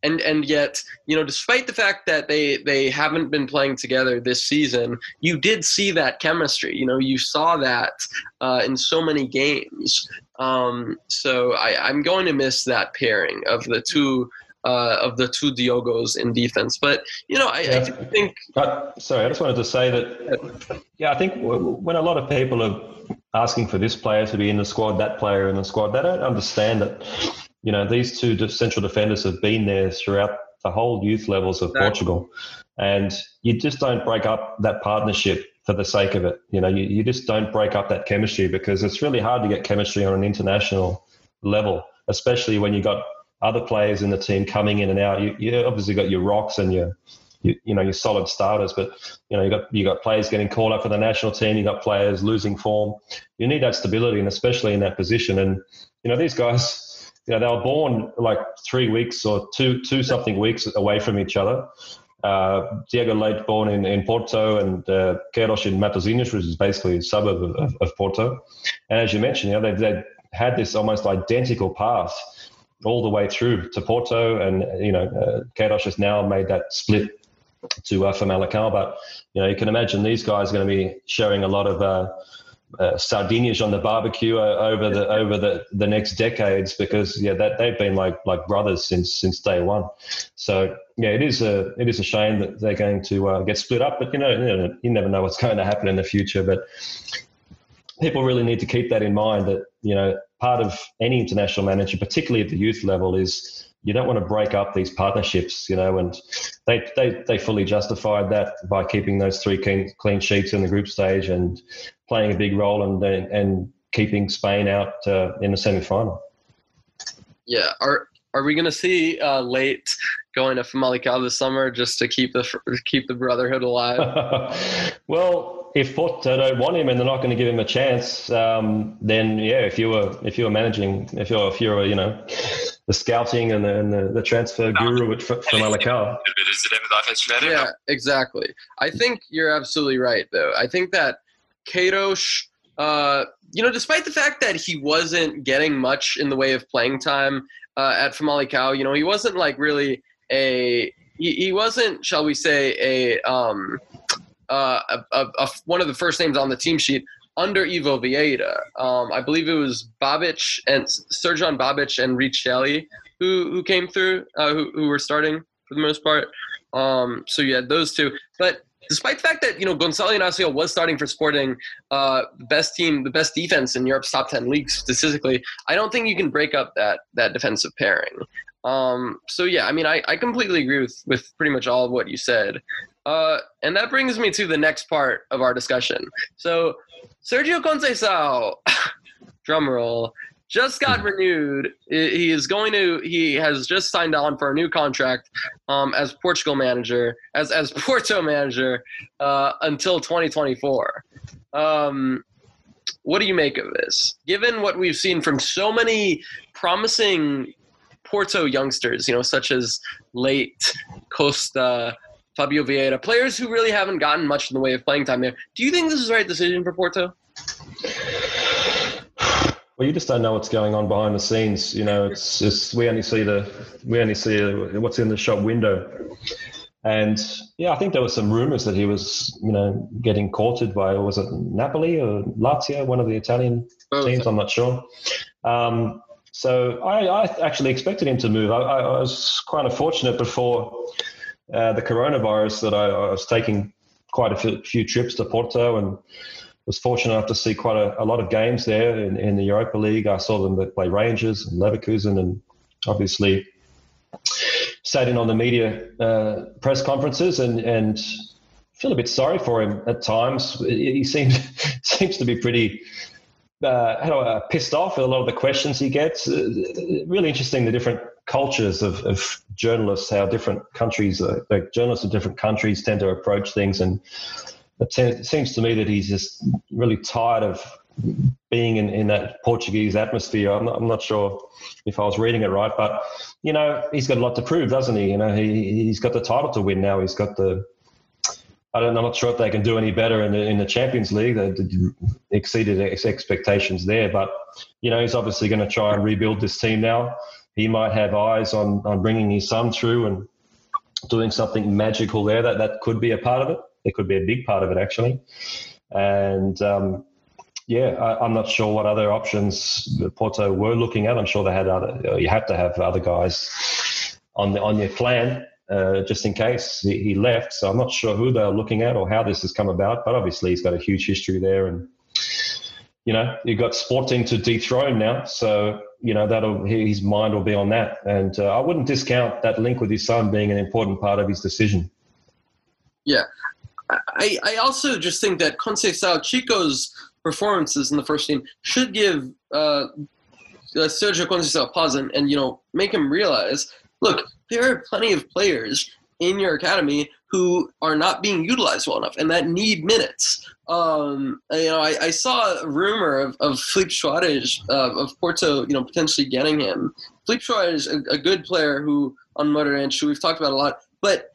and and yet you know, despite the fact that they they haven't been playing together this season, you did see that chemistry. You know, you saw that uh, in so many games. Um, so I, I'm going to miss that pairing of the two uh, of the two Diogos in defense. But you know, I, yeah. I think. Uh, sorry, I just wanted to say that. Yeah, I think when a lot of people are asking for this player to be in the squad, that player in the squad, they don't understand that. You know, these two central defenders have been there throughout the whole youth levels of exactly. Portugal, and you just don't break up that partnership for the sake of it. You know, you, you just don't break up that chemistry because it's really hard to get chemistry on an international level, especially when you've got other players in the team coming in and out. You, you obviously got your rocks and your, you, you know, your solid starters, but you know, you got you got players getting called up for the national team. You got players losing form. You need that stability, and especially in that position. And you know, these guys, you know, they were born like three weeks or two two something weeks away from each other. Uh, Diogo Leite born in, in Porto and uh, Queirós in Matosinhos, which is basically a suburb of, of, of, Porto. And as you mentioned, you know, they've, they've had this almost identical path all the way through to Porto, and you know, uh, Queirós has now made that split to uh. But you know, you can imagine these guys are going to be showing a lot of uh, uh, on the barbecue uh, over the over the, the next decades because yeah that they've been like like brothers since since day one so yeah it is a it is a shame that they're going to uh, get split up but you know, you know you never know what's going to happen in the future but people really need to keep that in mind that you know part of any international manager particularly at the youth level is you don't want to break up these partnerships, you know, and they, they, they fully justified that by keeping those three clean, clean sheets in the group stage and playing a big role and, and keeping Spain out uh, in the semi final. Yeah. Are, are we going to see uh, Leite going to Famalicão this summer just to keep the keep the brotherhood alive? well, if Porto don't want him and they're not going to give him a chance, um, then yeah, if you were if you were managing, if you're if you're you know the scouting and the, and the, the transfer guru at, from Famalicão. Yeah, exactly. I think you're absolutely right, though. I think that Queirós, uh, you know, despite the fact that he wasn't getting much in the way of playing time uh, at Famalicão, you know, he wasn't like really a he, he wasn't, shall we say, a um, uh, a, a, one of the first names on the team sheet under Ivo Vieira. Um, I believe it was Babic and Srđan Babic and Riccieli who who came through, uh, who who were starting for the most part. Um, so you had those two, but despite the fact that you know Gonçalo Inácio was starting for Sporting, uh, the best team, the best defense in Europe's top ten leagues statistically, I don't think you can break up that that defensive pairing. Um, so yeah, I mean, I, I completely agree with with pretty much all of what you said, uh, and that brings me to the next part of our discussion. So Sergio Conceição, drumroll, just got hmm. renewed. He is going to. He has just signed on for a new contract um, as Portugal manager, as as Porto manager uh, until 2024. Um, what do you make of this? Given what we've seen from so many promising Porto youngsters, you know, such as Leite Costa, Fabio Vieira, players who really haven't gotten much in the way of playing time there. Do you think this is the right decision for Porto? Well, you just don't know what's going on behind the scenes. You know, it's just we only see the we only see what's in the shop window. And yeah, I think there were some rumours that he was, you know, getting courted by was it Napoli or Lazio, one of the Italian oh, teams. I'm not sure. Um, so I, I, actually expected him to move. I, I was quite unfortunate before uh, the coronavirus that I, I, was taking quite a few, trips to Porto and was fortunate enough to see quite a, a lot of games there in, in, the Europa League. I saw them play Rangers and Leverkusen and obviously sat in on the media uh, press conferences and, and feel a bit sorry for him at times. He seems seems to be pretty uh, pissed off with a lot of the questions he gets. Uh, really interesting the different cultures of, of journalists, how different countries, uh, like journalists of different countries tend to approach things. And it, t- it seems to me that he's just really tired of being in, in that Portuguese atmosphere. I'm not, I'm not sure if I was reading it right, but you know, he's got a lot to prove, doesn't he? You know, he, he's got the title to win now. He's got the, I don't, I'm not sure if they can do any better in the, in the Champions League. They exceeded expectations there, but you know, he's obviously going to try and rebuild this team now he might have eyes on, on bringing his son through and doing something magical there. That that could be a part of it. It could be a big part of it actually. And um, yeah, I, am not sure what other options Porto were looking at. I'm sure they had other. You have to have other guys on the on your plan. Uh, just in case he, he left, so I'm not sure who they're looking at or how this has come about. But obviously, he's got a huge history there, and you know, you've got Sporting to dethrone now. So you know that'll his mind will be on that, and uh, I wouldn't discount that link with his son being an important part of his decision. Yeah, I I also just think that Conceição Chico's performances in the first team should give uh, uh, Sergio Conceição pause and, and you know make him realize, look, there are plenty of players in your academy who are not being utilized well enough and that need minutes. Um, you know, I, I, saw a rumor of, of Filipe Soares uh, of Porto, you know, potentially getting him. Filipe Soares, a, a good player who on Moreirense, who we've talked about a lot, but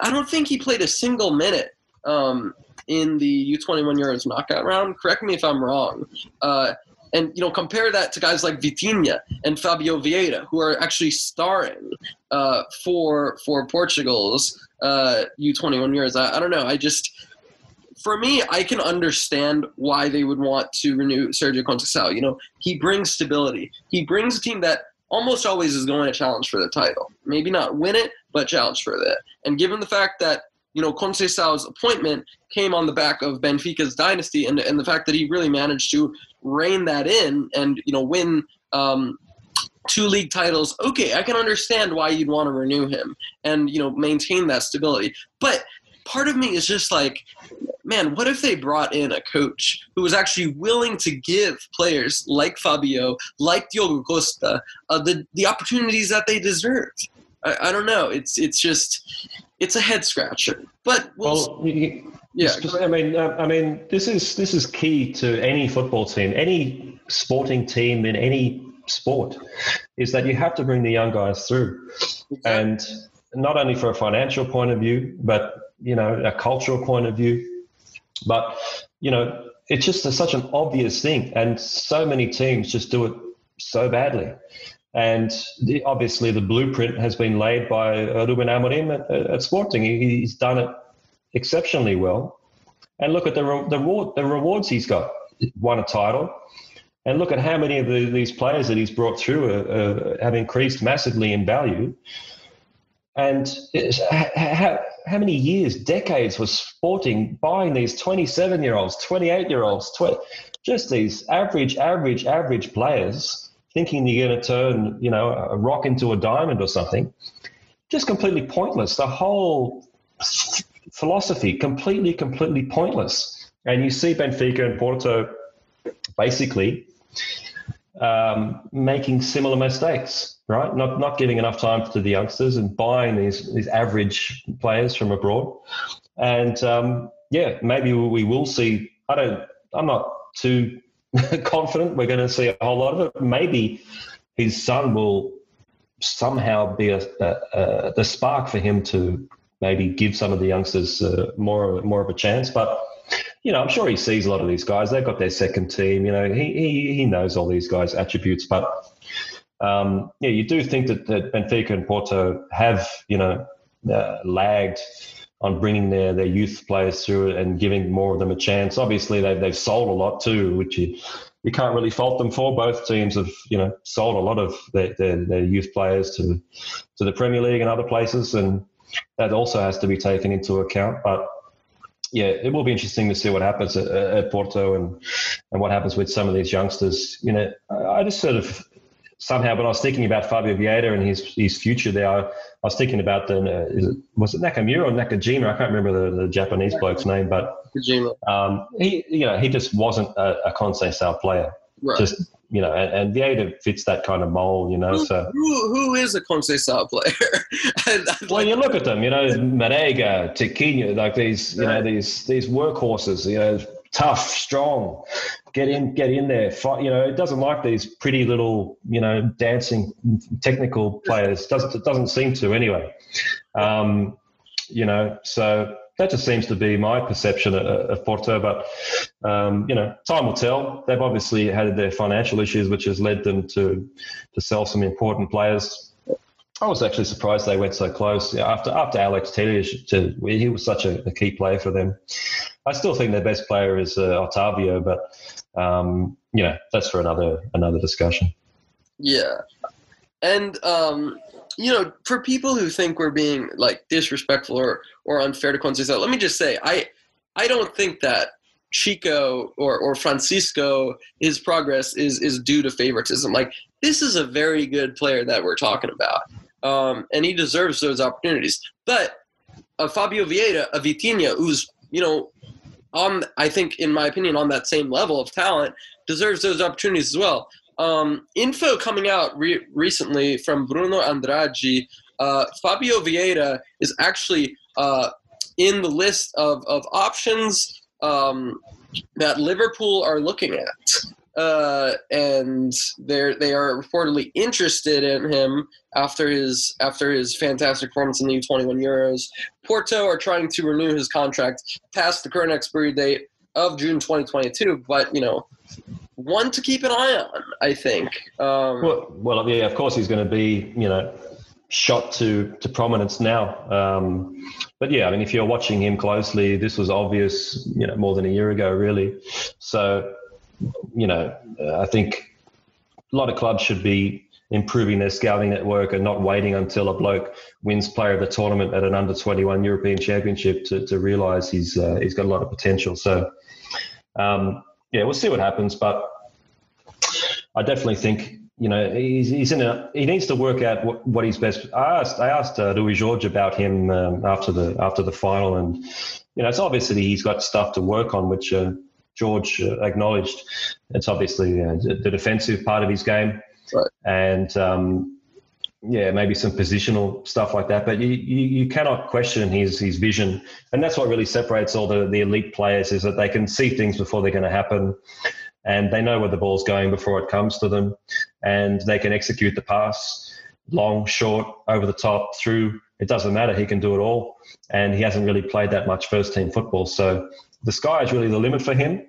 I don't think he played a single minute um, in the U21 Euros knockout round. Correct me if I'm wrong. Uh, And you know, compare that to guys like Vitinha and Fabio Vieira, who are actually starring uh, for for Portugal's uh, U21 years. I, I don't know. I just for me, I can understand why they would want to renew Sergio Conceição. You know, he brings stability. He brings a team that almost always is going to challenge for the title. Maybe not win it, but challenge for that. And given the fact that you know Conceição's appointment came on the back of Benfica's dynasty, and and the fact that he really managed to rein that in and you know win. Um, two league titles okay i can understand why you'd want to renew him and you know maintain that stability but part of me is just like man, what if they brought in a coach who was actually willing to give players like Fabio, like Diogo Costa, uh, the the opportunities that they deserved? I, I, don't know. It's it's just it's a head scratcher. But we'll, well yeah, I mean, uh, I mean, this is this is key to any football team, any sporting team in any sport, is that you have to bring the young guys through, exactly. and not only for a financial point of view, but you know, a cultural point of view but, you know, it's just a, such an obvious thing. And so many teams just do it so badly. And the, obviously, the blueprint has been laid by uh, Ruben Amorim at, at Sporting. He, he's done it exceptionally well. And look at the, the, reward, the rewards he's got. Won a title. And look at how many of the, these players that he's brought through uh, uh, have increased massively in value. And how, how many years, decades was Sporting buying these 27 year olds, 28 year olds, tw- just these average, average, average players thinking you're going to turn, you know, a rock into a diamond or something. Just completely pointless. The whole philosophy, completely, completely pointless. And you see Benfica and Porto basically um, making similar mistakes right? Not not giving enough time to the youngsters and buying these these average players from abroad. And um, yeah, maybe we will see. I don't. I'm not too confident we're going to see a whole lot of it. Maybe his son will somehow be a, a, a, the spark for him to maybe give some of the youngsters uh, more more of a chance. But you know, I'm sure he sees a lot of these guys. They've got their second team. You know, he he, he knows all these guys' attributes, but um, yeah, you do think that, that Benfica and Porto have, you know, uh, lagged on bringing their, their youth players through and giving more of them a chance. Obviously, they've, they've sold a lot too, which you, you can't really fault them for. Both teams have, you know, sold a lot of their, their, their youth players to, to the Premier League and other places, and that also has to be taken into account. But yeah, it will be interesting to see what happens at, at Porto and and what happens with some of these youngsters. You know, I just sort of somehow when I was thinking about Fabio Vieira and his his future there, I, I was thinking about the uh, it, was it Nakamura or Nakajima? I can't remember the, the Japanese bloke's name, but um, he you know he just wasn't a, a Conceição player. Right. Just you know, and, and Vieira fits that kind of mold, you know. Who, so who, who is a Conceição player? well, you look at them, you know, Marega, Tiquinho, like these, you know, these these workhorses, you know, tough, strong, get in, get in there. Fight, you know, it doesn't like these pretty little, you know, dancing technical players. Doesn't it doesn't seem to anyway. Um, you know, so that just seems to be my perception of, of Porto. But um, you know, time will tell. They've obviously had their financial issues, which has led them to to sell some important players. I was actually surprised they went so close after after Alex Telles. He was such a, a, key player for them. I still think their best player is uh, Otavio, but um, you know that's for another another discussion. Yeah, and um, you know, for people who think we're being like disrespectful or or unfair to Conceição, let me just say I I don't think that Chico or, or Francisco, his progress is is due to favoritism. Like this is a very good player that we're talking about um, and he deserves those opportunities. But a Fabio Vieira, a Vitinha, who's you know on I think in my opinion on that same level of talent, deserves those opportunities as well. Um, info coming out re- recently from Bruno Andrade, uh, Fabio Vieira is actually uh, in the list of, of options um, that Liverpool are looking at uh, and they they are reportedly interested in him after his after his fantastic performance in the U21 Euros. Porto are trying to renew his contract past the current expiry date of June 2022, but you know one to keep an eye on. I think. Um, well, well, yeah, of course he's going to be, you know, shot to to prominence now. Um, but yeah, I mean, if you're watching him closely, this was obvious, you know, more than a year ago, really. So, you know, I think a lot of clubs should be improving their scouting network and not waiting until a bloke wins player of the tournament at an under 21 European Championship to, to realize he's uh, he's got a lot of potential. So um, yeah, we'll see what happens, but I definitely think you know he's, he's in a he needs to work out what, what he's best. I asked I asked uh, Rui Jorge about him um, after the after the final, and you know it's obviously he's got stuff to work on, which. Uh, Jorge uh, acknowledged it's obviously uh, the defensive part of his game right. and um, yeah, maybe some positional stuff like that. But you, you, you, cannot question his his vision, and that's what really separates all the, the elite players is that they can see things before they're going to happen, and they know where the ball's going before it comes to them, and they can execute the pass, long, short, over the top, through. It doesn't matter. He can do it all, and he hasn't really played that much first team football. So the sky is really the limit for him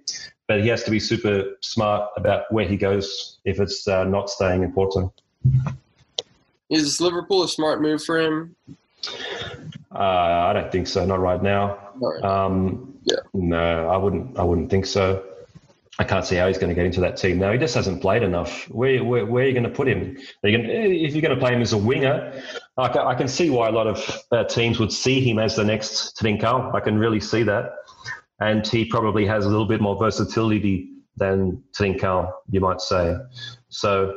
but he has to be super smart about where he goes if it's uh, not staying in Porto. Is Liverpool a smart move for him? Uh, I don't think so. Not right now. Right. Um, yeah. No, I wouldn't. I wouldn't think so. I can't see how he's going to get into that team now. He just hasn't played enough. Where, where, where are you going to put him? You going, if you're going to play him as a winger, I can, I can see why a lot of uh, teams would see him as the next Trincao. I can really see that and he probably has a little bit more versatility than Trincao, you might say. So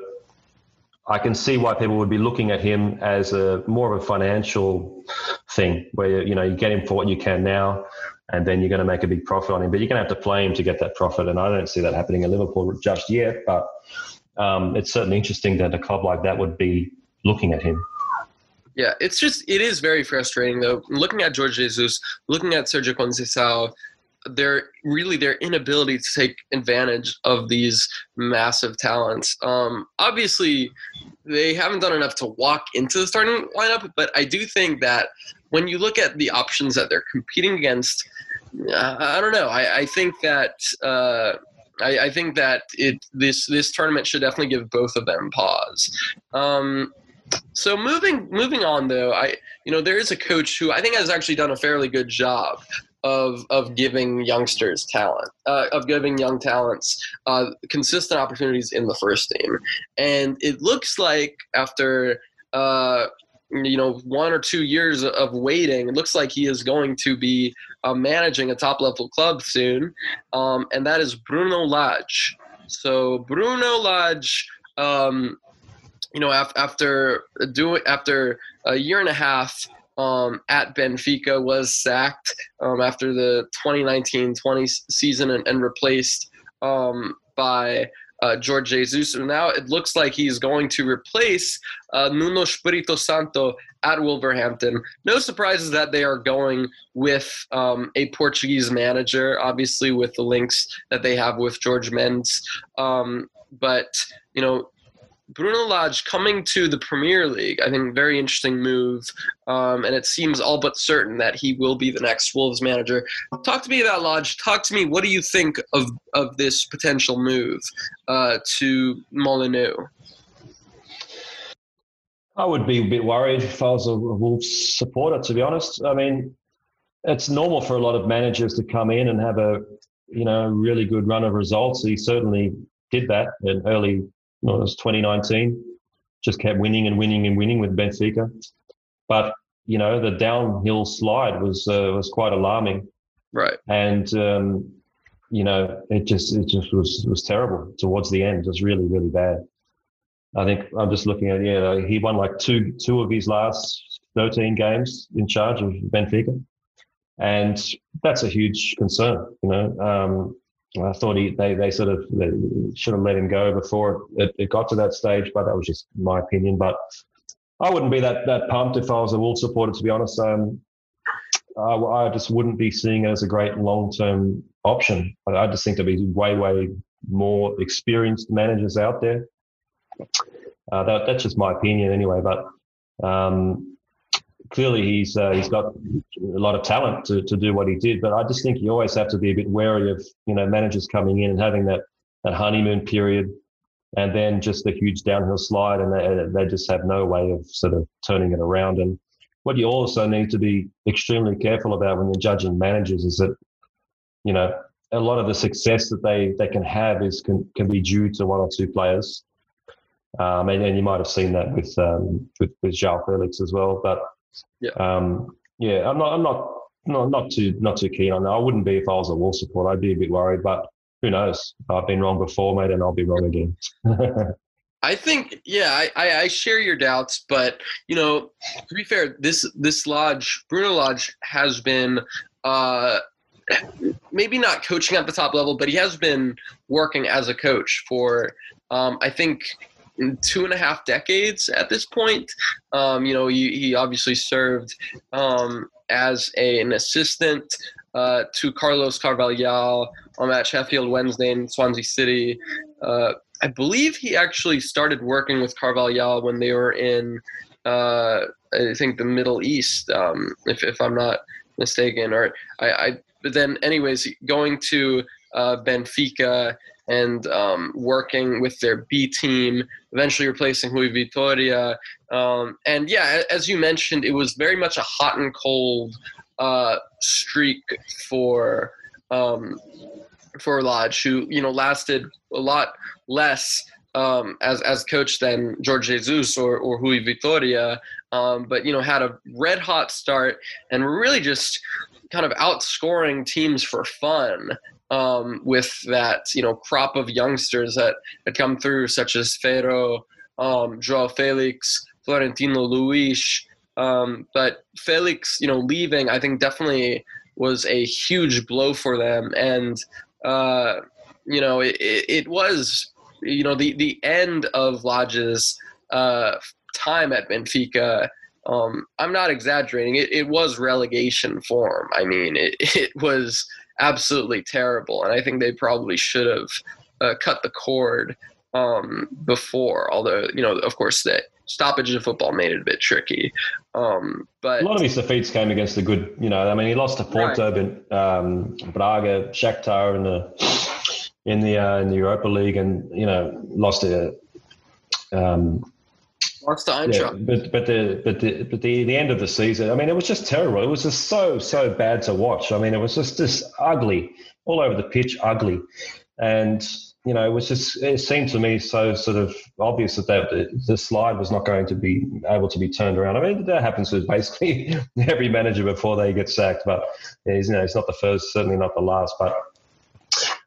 I can see why people would be looking at him as a more of a financial thing, where you know you get him for what you can now, and then you're going to make a big profit on him. But you're going to have to play him to get that profit, and I don't see that happening in Liverpool just yet. But um, it's certainly interesting that a club like that would be looking at him. Yeah, it's just it is very frustrating though. Looking at Jorge Jesus, looking at Sergio Conceição, their really their inability to take advantage of these massive talents. Um, obviously, they haven't done enough to walk into the starting lineup, but I do think that when you look at the options that they're competing against, uh, I don't know. I, I think that. Uh, I, I, think that it this this tournament should definitely give both of them pause. Um, so moving moving on though, I you know there is a coach who I think has actually done a fairly good job of of giving youngsters talent, uh, of giving young talents uh, consistent opportunities in the first team. And it looks like after uh, you know one or two years of waiting, it looks like he is going to be uh, managing a top level club soon, um, and that is Bruno Lage. So Bruno Lage. Um, you know, after doing after a year and a half um, at Benfica was sacked um, after the 2019-20 season and, and replaced um, by uh, Jorge Jesus. And now it looks like he's going to replace uh, Nuno Espirito Santo at Wolverhampton. No surprises that they are going with um, a Portuguese manager, obviously with the links that they have with Jorge Mendes. Um, but you know, Bruno Lage coming to the Premier League, I think, very interesting move. Um, and it seems all but certain that he will be the next Wolves manager. Talk to me about Lage. Talk to me. What do you think of, of this potential move uh, to Molineux? I would be a bit worried if I was a Wolves supporter, to be honest. I mean, it's normal for a lot of managers to come in and have a, you know, really good run of results. He certainly did that in early well, it was 2019. Just kept winning and winning and winning with Benfica. But you know, the downhill slide was uh, was quite alarming. Right. And um, you know, it just it just was was terrible towards the end. It was really really bad. I think I'm just looking at yeah, he won like two two of his last 13 games in charge of Benfica, and that's a huge concern. You know, um, I thought he, they, they sort of they should have let him go before it, it, got to that stage, but that was just my opinion. But I wouldn't be that, that pumped if I was a Wolves supporter, to be honest. Um, I, I, just wouldn't be seeing it as a great long term option. I, I just think there'd be way, way more experienced managers out there. Uh, that, that's just my opinion anyway. But um, clearly he's uh, he's got a lot of talent to, to do what he did. But I just think you always have to be a bit wary of you know managers coming in and having that that honeymoon period, and then just a huge downhill slide, and they, they just have no way of sort of turning it around. And what you also need to be extremely careful about when you're judging managers is that, you know, a lot of the success that they, they can have is can, can be due to one or two players. Um, and, and you might have seen that with um, with with João Felix as well. But yeah, um, yeah, I'm not I'm not not not too not too keen on that. I wouldn't be if I was a Wall support. I'd be a bit worried, but who knows? I've been wrong before, mate, and I'll be wrong again. I think, yeah, I, I, share your doubts, but you know, to be fair, this this Lage, Bruno Lage, has been uh, maybe not coaching at the top level, but he has been working as a coach for um, I think two and a half decades at this point. Um, you know, he, he obviously served um, as a, an assistant uh, to Carlos Carvalhal on that Sheffield Wednesday in Swansea City. Uh, I believe he actually started working with Carvalhal when they were in, uh, I think, the Middle East, um, if, if I'm not mistaken. Or I, I but then, anyways, going to uh, Benfica and um, working with their B team, eventually replacing Rui Vitoria. Um, and yeah, as you mentioned, it was very much a hot and cold uh, streak for um, for Lage, who you know lasted a lot less um, as as coach than Jorge Jesus or or Rui Vitoria, um, but you know had a red hot start and really just kind of outscoring teams for fun um, with that you know crop of youngsters that had come through, such as Ferro, um, Joao Felix, Florentino Luis. Um, but Felix, you know, leaving, I think definitely was a huge blow for them, and uh, you know, it, it, was you know the the end of Lage's uh, time at Benfica. Um, I'm not exaggerating. It, it was relegation form. I mean, it, it was absolutely terrible. And I think they probably should have uh, cut the cord um, before. Although, you know, of course, the stoppage of football made it a bit tricky. Um, but a lot of his defeats came against the good. You know, I mean, he lost to Porto, right. but um, Braga, Shakhtar in the in the uh, in the Europa League, and you know, lost to. Um, Lost to Eintracht. Yeah, but but the but the but the the end of the season. I mean, it was just terrible. It was just so so bad to watch. I mean, it was just just ugly all over the pitch, ugly, and you know, it was just it seemed to me so sort of obvious that, that the slide was not going to be able to be turned around. I mean, that happens with basically every manager before they get sacked, but he's you know, it's not the first, certainly not the last. But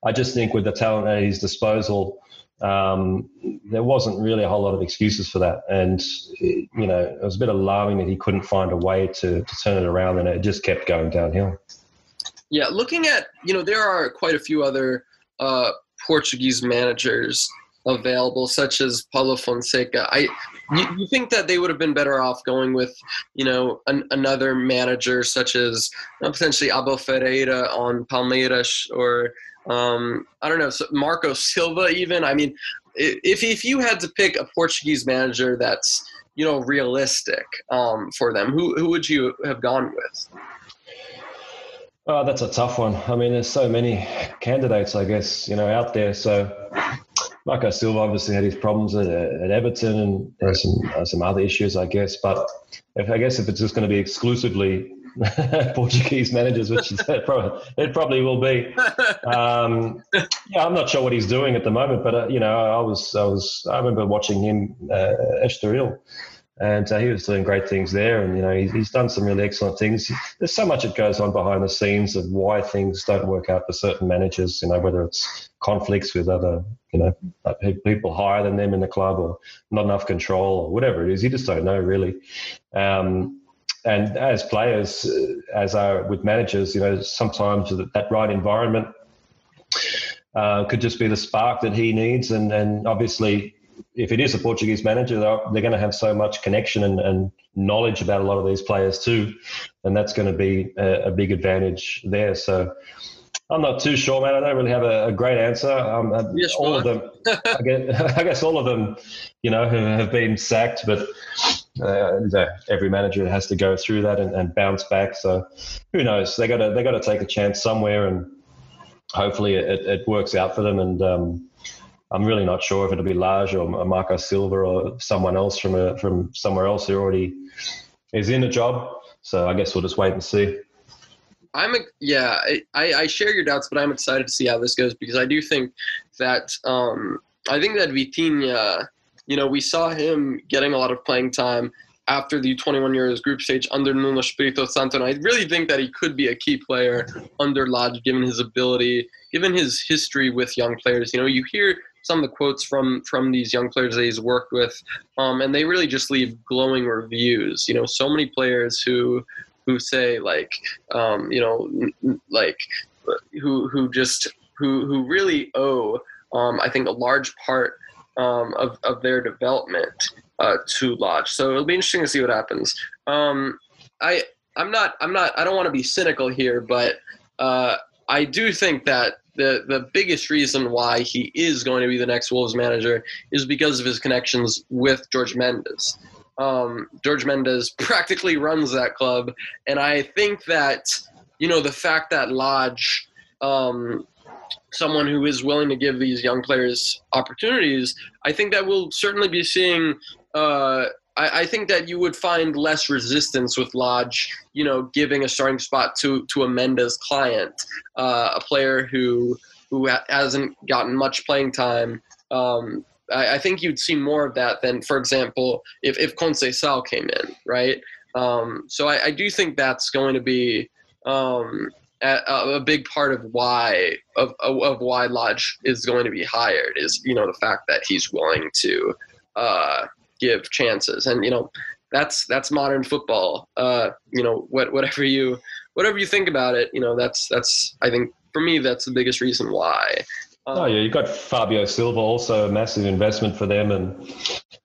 I just think with the talent at his disposal um, there wasn't really a whole lot of excuses for that. And, you know, it was a bit alarming that he couldn't find a way to, to turn it around and it just kept going downhill. Yeah, looking at, you know, there are quite a few other uh, Portuguese managers available, such as Paulo Fonseca. I, you, you, think that they would have been better off going with, you know, an, another manager such as uh, potentially Abel Ferreira on Palmeiras or um, I don't know, so Marco Silva even. I mean, if if you had to pick a Portuguese manager that's you know realistic um, for them, who who would you have gone with? Oh, that's a tough one. I mean, there's so many candidates, I guess, you know, out there. So Marco Silva obviously had his problems at, at Everton and some uh, some other issues, I guess. But if I guess if it's just going to be exclusively Portuguese managers, which it probably, it probably will be. Um, yeah, I'm not sure what he's doing at the moment, but uh, you know, I was, I was, I remember watching him uh, Estoril, and uh, he was doing great things there, and you know, he's, he's done some really excellent things. There's so much that goes on behind the scenes of why things don't work out for certain managers. You know, whether it's conflicts with other, you know, people higher than them in the club, or not enough control, or whatever it is. You just don't know really. Um, and as players, uh, as are with managers, you know, sometimes that right environment uh, could just be the spark that he needs. And, and obviously, if it is a Portuguese manager, they're, they're going to have so much connection and, and, knowledge about a lot of these players too, and that's going to be a, a big advantage there. So. I'm not too sure, man. I don't really have a, a great answer. Um, uh, yes, all of them, I guess, I guess, all of them, you know, have been sacked, but uh, every manager has to go through that and, and, bounce back. So who knows? They got to they got to take a chance somewhere, and hopefully it, it works out for them. And um, I'm really not sure if it'll be Lage or Marco Silva or someone else from a, from somewhere else who already is in a job. So I guess we'll just wait and see. I'm yeah, I, I share your doubts, but I'm excited to see how this goes because I do think that um, I think that Vitinha, you know, we saw him getting a lot of playing time after the 21 years group stage under Nuno Espirito Santo. And I really think that he could be a key player under Lage, given his ability, given his history with young players. You know, you hear some of the quotes from from these young players that he's worked with, um, and they really just leave glowing reviews. You know, so many players who who say like, um, you know, like who who just who who really owe, um, I think, a large part um, of of their development uh, to Lage. So it'll be interesting to see what happens. Um, I I'm not I'm not I don't want to be cynical here, but uh, I do think that the the biggest reason why he is going to be the next Wolves manager is because of his connections with Jorge Mendes. Um, Jorge Mendes practically runs that club, and I think that you know the fact that Lage um, someone who is willing to give these young players opportunities, I think that we'll certainly be seeing uh, I, I, think that you would find less resistance with Lage, you know, giving a starting spot to to a Mendes client, uh, a player who who hasn't gotten much playing time. Um, I, I, think you'd see more of that than, for example, if if Conceição came in, right? Um, so I, I, do think that's going to be um, a, a, big part of why of, of why Lage is going to be hired is you know the fact that he's willing to uh, give chances. And you know, that's that's modern football. Uh, you know, what, whatever you whatever you think about it, you know, that's that's I think for me that's the biggest reason why. Oh yeah, you've got Fabio Silva, also a massive investment for them, and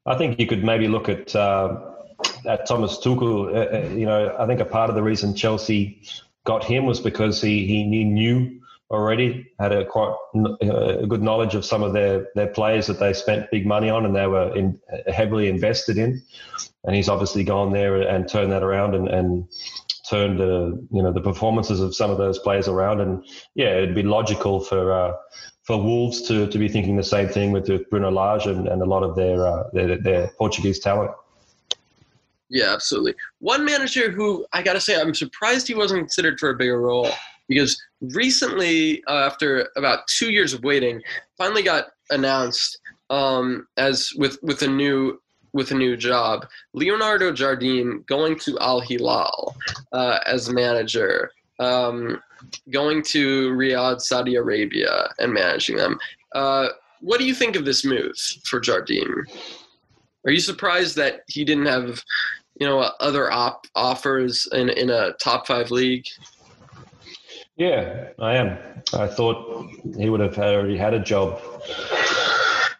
I think you could maybe look at uh, at Thomas Tuchel. Uh, uh, you know, I think a part of the reason Chelsea got him was because he he knew already, had a quite uh, a good knowledge of some of their, their players that they spent big money on and they were in, heavily invested in. And he's obviously gone there and turned that around and, and turned the you know the performances of some of those players around. And yeah, it'd be logical for uh, for Wolves to, to be thinking the same thing with, with Bruno Lage and, and a lot of their, uh, their their Portuguese talent. Yeah, absolutely. One manager who I got to say, I'm surprised he wasn't considered for a bigger role because recently, uh, after about two years of waiting, finally got announced um, as with with a new with a new job. Leonardo Jardim going to Al Hilal uh, as manager, um, going to Riyadh, Saudi Arabia, and managing them. Uh, what do you think of this move for Jardim? Are you surprised that he didn't have, you know, other op- offers in in a top five league? Yeah, I am. I thought he would have already had a job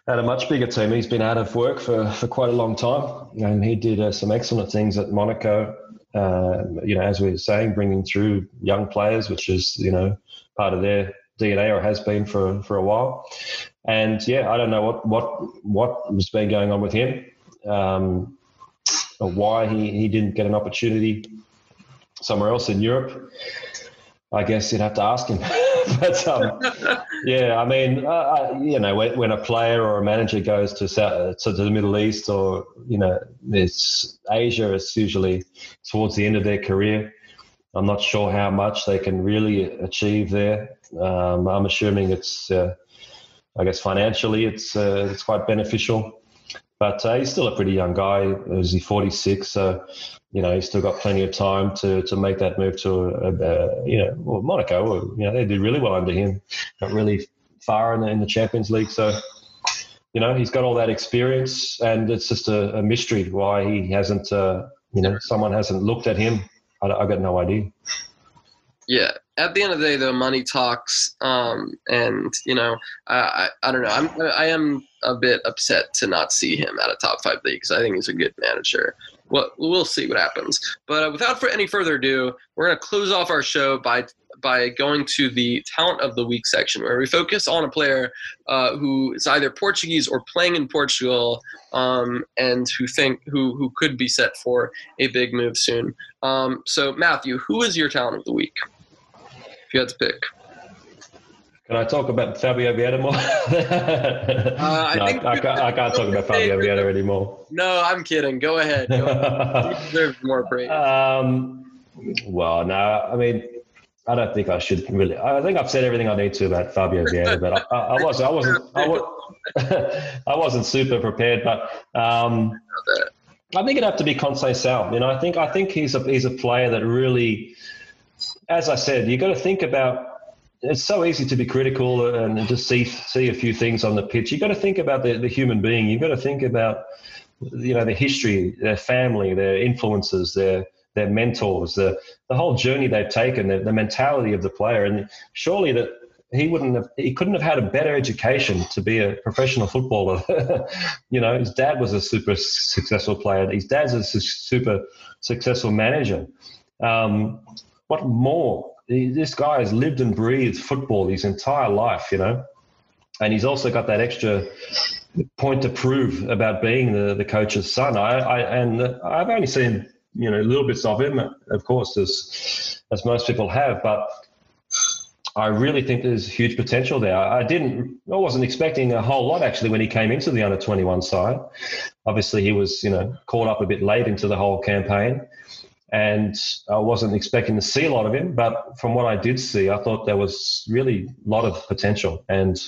at a much bigger team. He's been out of work for, for quite a long time, and he did uh, some excellent things at Monaco. Uh, you know, as we were saying, bringing through young players, which is you know part of their DNA or has been for for a while. And yeah, I don't know what what what has been going on with him, um, why he, he didn't get an opportunity somewhere else in Europe. I guess you'd have to ask him. but um, yeah, I mean, uh, you know, when, when, a player or a manager goes to South, to the Middle East or you know, it's Asia. It's usually towards the end of their career. I'm not sure how much they can really achieve there. Um, I'm assuming it's, uh, I guess, financially, it's uh, it's quite beneficial. But uh, he's still a pretty young guy. Is he 46? So you know, he's still got plenty of time to, to make that move to, a, a, you know, well, Monaco, you know, they did really well under him, got really far in the, in the Champions League. So, you know, he's got all that experience and it's just a, a mystery why he hasn't, uh, you know, someone hasn't looked at him. I, I got no idea. Yeah. At the end of the day, though, money talks, um, and you know, I, I, don't know. I'm I am a bit upset to not see him at a top five league because I think he's a good manager well, we'll see what happens. But uh, without for any further ado, we're going to close off our show by by going to the talent of the week section, where we focus on a player uh, who is either Portuguese or playing in Portugal, um, and who think who who could be set for a big move soon. Um, so, Matthew, who is your talent of the week? If you had to pick. Can I talk about Fabio Vieira more? uh, I, no, I, can't, I, can't, talk about Fabio Vieira anymore. No, I'm kidding. Go ahead. Go ahead. he deserves more praise. Um, well, no, I mean, I don't think I should really. I think I've said everything I need to about Fabio Vieira, but I, I, I was, I wasn't, I, was, I wasn't super prepared. But um, I think it'd have to be Conceição. You know, I think, I think he's a he's a player that really, as I said, you've got to think about it's so easy to be critical and just see see a few things on the pitch. You've got to think about the, the human being. You've got to think about you know their history, their family, their influences, their their mentors, the the whole journey they've taken, the, the mentality of the player, and surely that he wouldn't have he couldn't have had a better education to be a professional footballer. you know, his dad was a super successful player. His dad's a super successful manager. Um, what more? this guy has lived and breathed football his entire life, you know, and he's also got that extra point to prove about being the, the coach's son. I, I and I've only seen you know little bits of him, of course, as as most people have, but I really think there's huge potential there. I didn't, I wasn't expecting a whole lot actually when he came into the under 21 side. Obviously, he was, you know, caught up a bit late into the whole campaign and I wasn't expecting to see a lot of him. But from what I did see, I thought there was really a lot of potential, and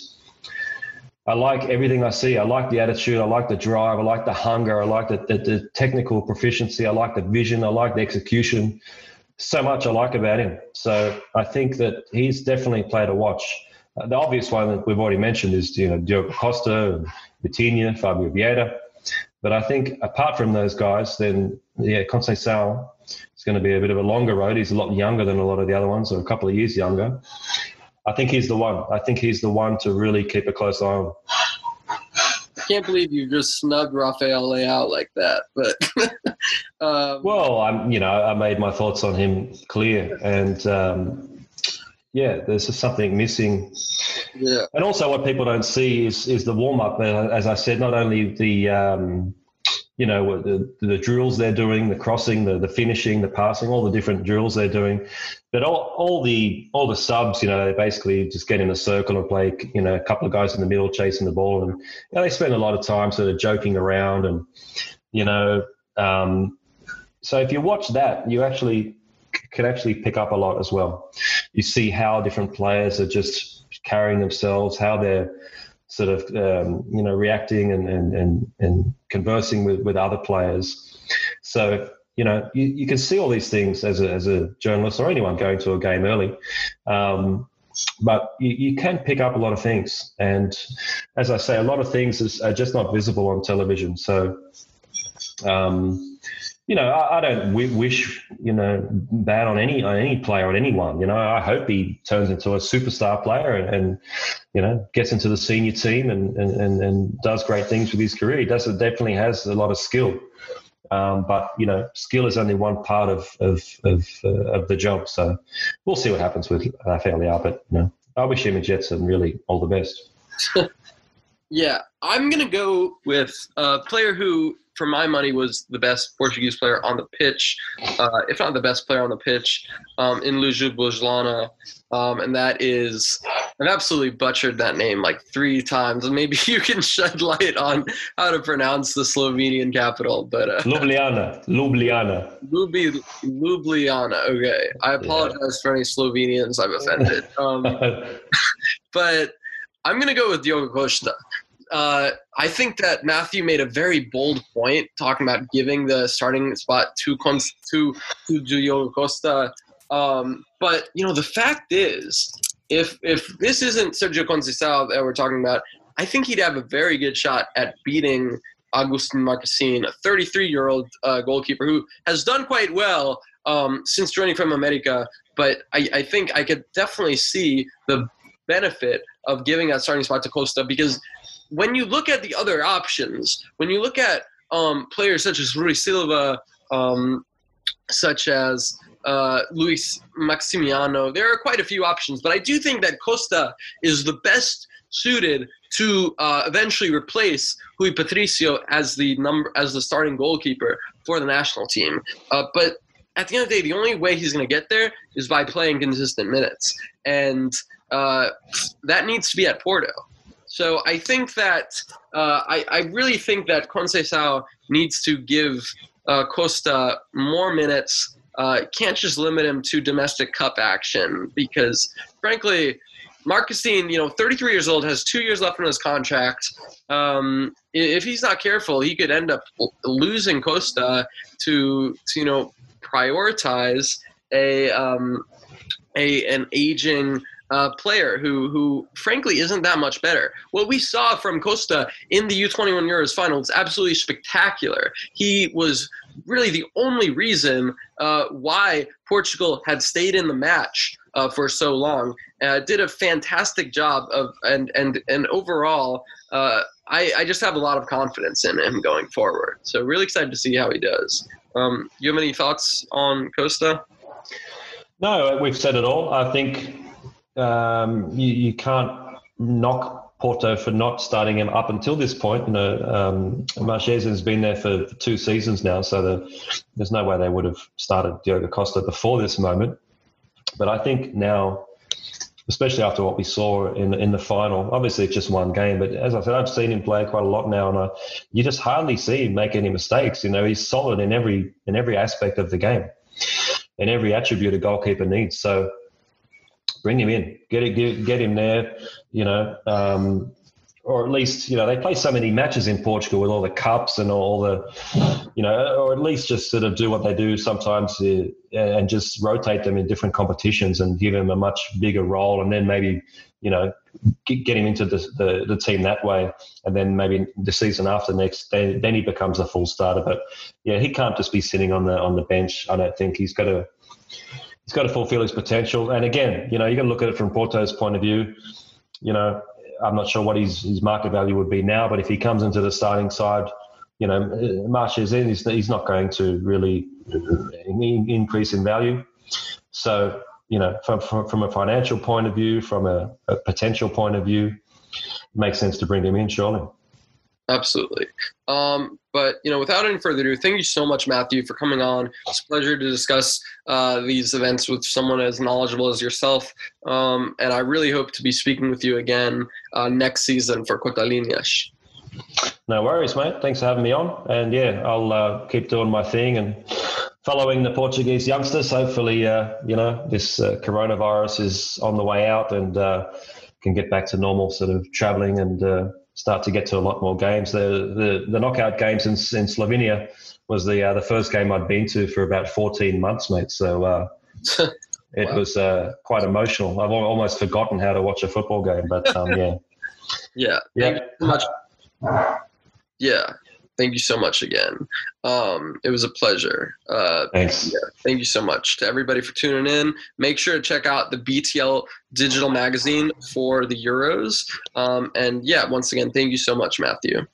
I like everything I see. I like the attitude, I like the drive, I like the hunger, I like the, the, the technical proficiency, I like the vision, I like the execution. So much I like about him. So I think that he's definitely a player to watch. The obvious one that we've already mentioned is you know Diogo Costa, Vitinha, Fabio Vieira. But I think apart from those guys, then yeah, Conceição is going to be a bit of a longer road. He's a lot younger than a lot of the other ones, or a couple of years younger. I think he's the one. I think he's the one to really keep a close eye on. I can't believe you just snubbed Rafael Leao like that. But um, well, I'm you know I made my thoughts on him clear, and um, yeah, there's just something missing. Yeah, and also what people don't see is is the warm up. Uh, as I said, not only the um, you know the, the drills they're doing, the crossing, the, the finishing, the passing, all the different drills they're doing. But all, all the all the subs, you know, they basically just get in a circle and play, you know, a couple of guys in the middle chasing the ball, and you know, they spend a lot of time sort of joking around, and you know, um, so if you watch that, you actually can actually pick up a lot as well. You see how different players are just carrying themselves, how they're sort of um, you know reacting and, and, and, and conversing with, with other players. So you know you, you can see all these things as a, as a journalist or anyone going to a game early. Um, but you, you can pick up a lot of things. And as I say, a lot of things is, are just not visible on television. So, um, you know, I, I don't wish you know bad on any on any player on anyone. You know, I hope he turns into a superstar player and, and you know gets into the senior team and, and, and, does great things with his career. He does definitely has a lot of skill. Um, but you know, skill is only one part of of of, uh, of the job. So we'll see what happens with Rafael Leao. But you know, I wish him and Gedson really all the best. yeah, I'm gonna go with a player who for my money, was the best Portuguese player on the pitch, uh, if not the best player on the pitch, um, in Luju Bojlana. Um, and that is, I've absolutely butchered that name like three times. And maybe you can shed light on how to pronounce the Slovenian capital. But uh, Ljubljana, Ljubljana, Lubi, Ljubljana. Okay, I apologize yeah. for any Slovenians I've offended. Um, but I'm gonna go with Diogo Costa uh, I think that Matthew made a very bold point talking about giving the starting spot to to to Diogo Costa. Um, but you know, the fact is, if if this isn't Sergio Conceição that we're talking about, I think he'd have a very good shot at beating Agustin Marchesín, a 33-year-old uh, goalkeeper who has done quite well um, since joining from America. But I, I think I could definitely see the benefit of giving that starting spot to Costa because when you look at the other options, when you look at um, players such as Rui Silva, um, such as uh, Luis Maximiano, there are quite a few options, but I do think that Costa is the best suited to uh, eventually replace Rui Patricio as the number as the starting goalkeeper for the national team. Uh, but at the end of the day, the only way he's going to get there is by playing consistent minutes. And uh, that needs to be at Porto. So I think that uh, I, I, really think that Conceição needs to give uh, Costa more minutes. Uh, can't just limit him to domestic cup action because, frankly, Marchesín, you know, 33 years old, has two years left on his contract. Um, if he's not careful, he could end up losing Costa to, to you know, prioritize a um, a an aging uh, player who who frankly isn't that much better. What we saw from Costa in the U21 Euros final is absolutely spectacular. He was really the only reason uh, why Portugal had stayed in the match uh, for so long. Uh, did a fantastic job of and and and overall. Uh, I, I just have a lot of confidence in him going forward. So really excited to see how he does. Um, you have any thoughts on Costa? No, we've said it all. I think um, you, you can't knock Porto for not starting him up until this point. You know, um, has been there for, for, two seasons now, so the, there's no way they would have started Diogo Costa before this moment. But I think now, especially after what we saw in in the final, obviously it's just one game. But as I said, I've seen him play quite a lot now, and I, you just hardly see him make any mistakes. You know, he's solid in every in every aspect of the game, in every attribute a goalkeeper needs. So bring him in, get it, get, get him there, you know, um, or at least you know they play so many matches in Portugal with all the cups and all the, you know, or at least just sort of do what they do sometimes uh, and just rotate them in different competitions and give him a much bigger role, and then maybe you know get, get him into the, the, the team that way, and then maybe the season after next, then, then he becomes a full starter. But yeah, he can't just be sitting on the on the bench. I don't think he's got to he's got to fulfill his potential. And again, you know, you got to look at it from Porto's point of view. You know, I'm not sure what his, his market value would be now, but if he comes into the starting side, you know, uh, Marchesín, he's, he's not going to really increase in value. So, you know, from, from, from a financial point of view, from a, a potential point of view, it makes sense to bring him in, surely. Absolutely. Um, but you know, without any further ado, thank you so much, Matthew, for coming on. It's a pleasure to discuss uh, these events with someone as knowledgeable as yourself. Um, and I really hope to be speaking with you again uh, next season for Cotalíneas. No worries, mate. Thanks for having me on. And yeah, I'll uh, keep doing my thing and following the Portuguese youngsters. Hopefully, uh, you know, this uh, coronavirus is on the way out and uh, can get back to normal sort of traveling and start to get to a lot more games. The the, the knockout games in, in Slovenia was the uh, the first game I'd been to for about 14 months, mate. So uh, it wow. was uh, quite emotional. I've almost forgotten how to watch a football game, but um, yeah, yeah, yeah. much. Yeah, thank you so much again. Um, it was a pleasure. Uh, Thanks. Yeah, thank you so much to everybody for tuning in. Make sure to check out the BTL digital magazine for the Euros. Um, and yeah, once again, thank you so much, Matthew.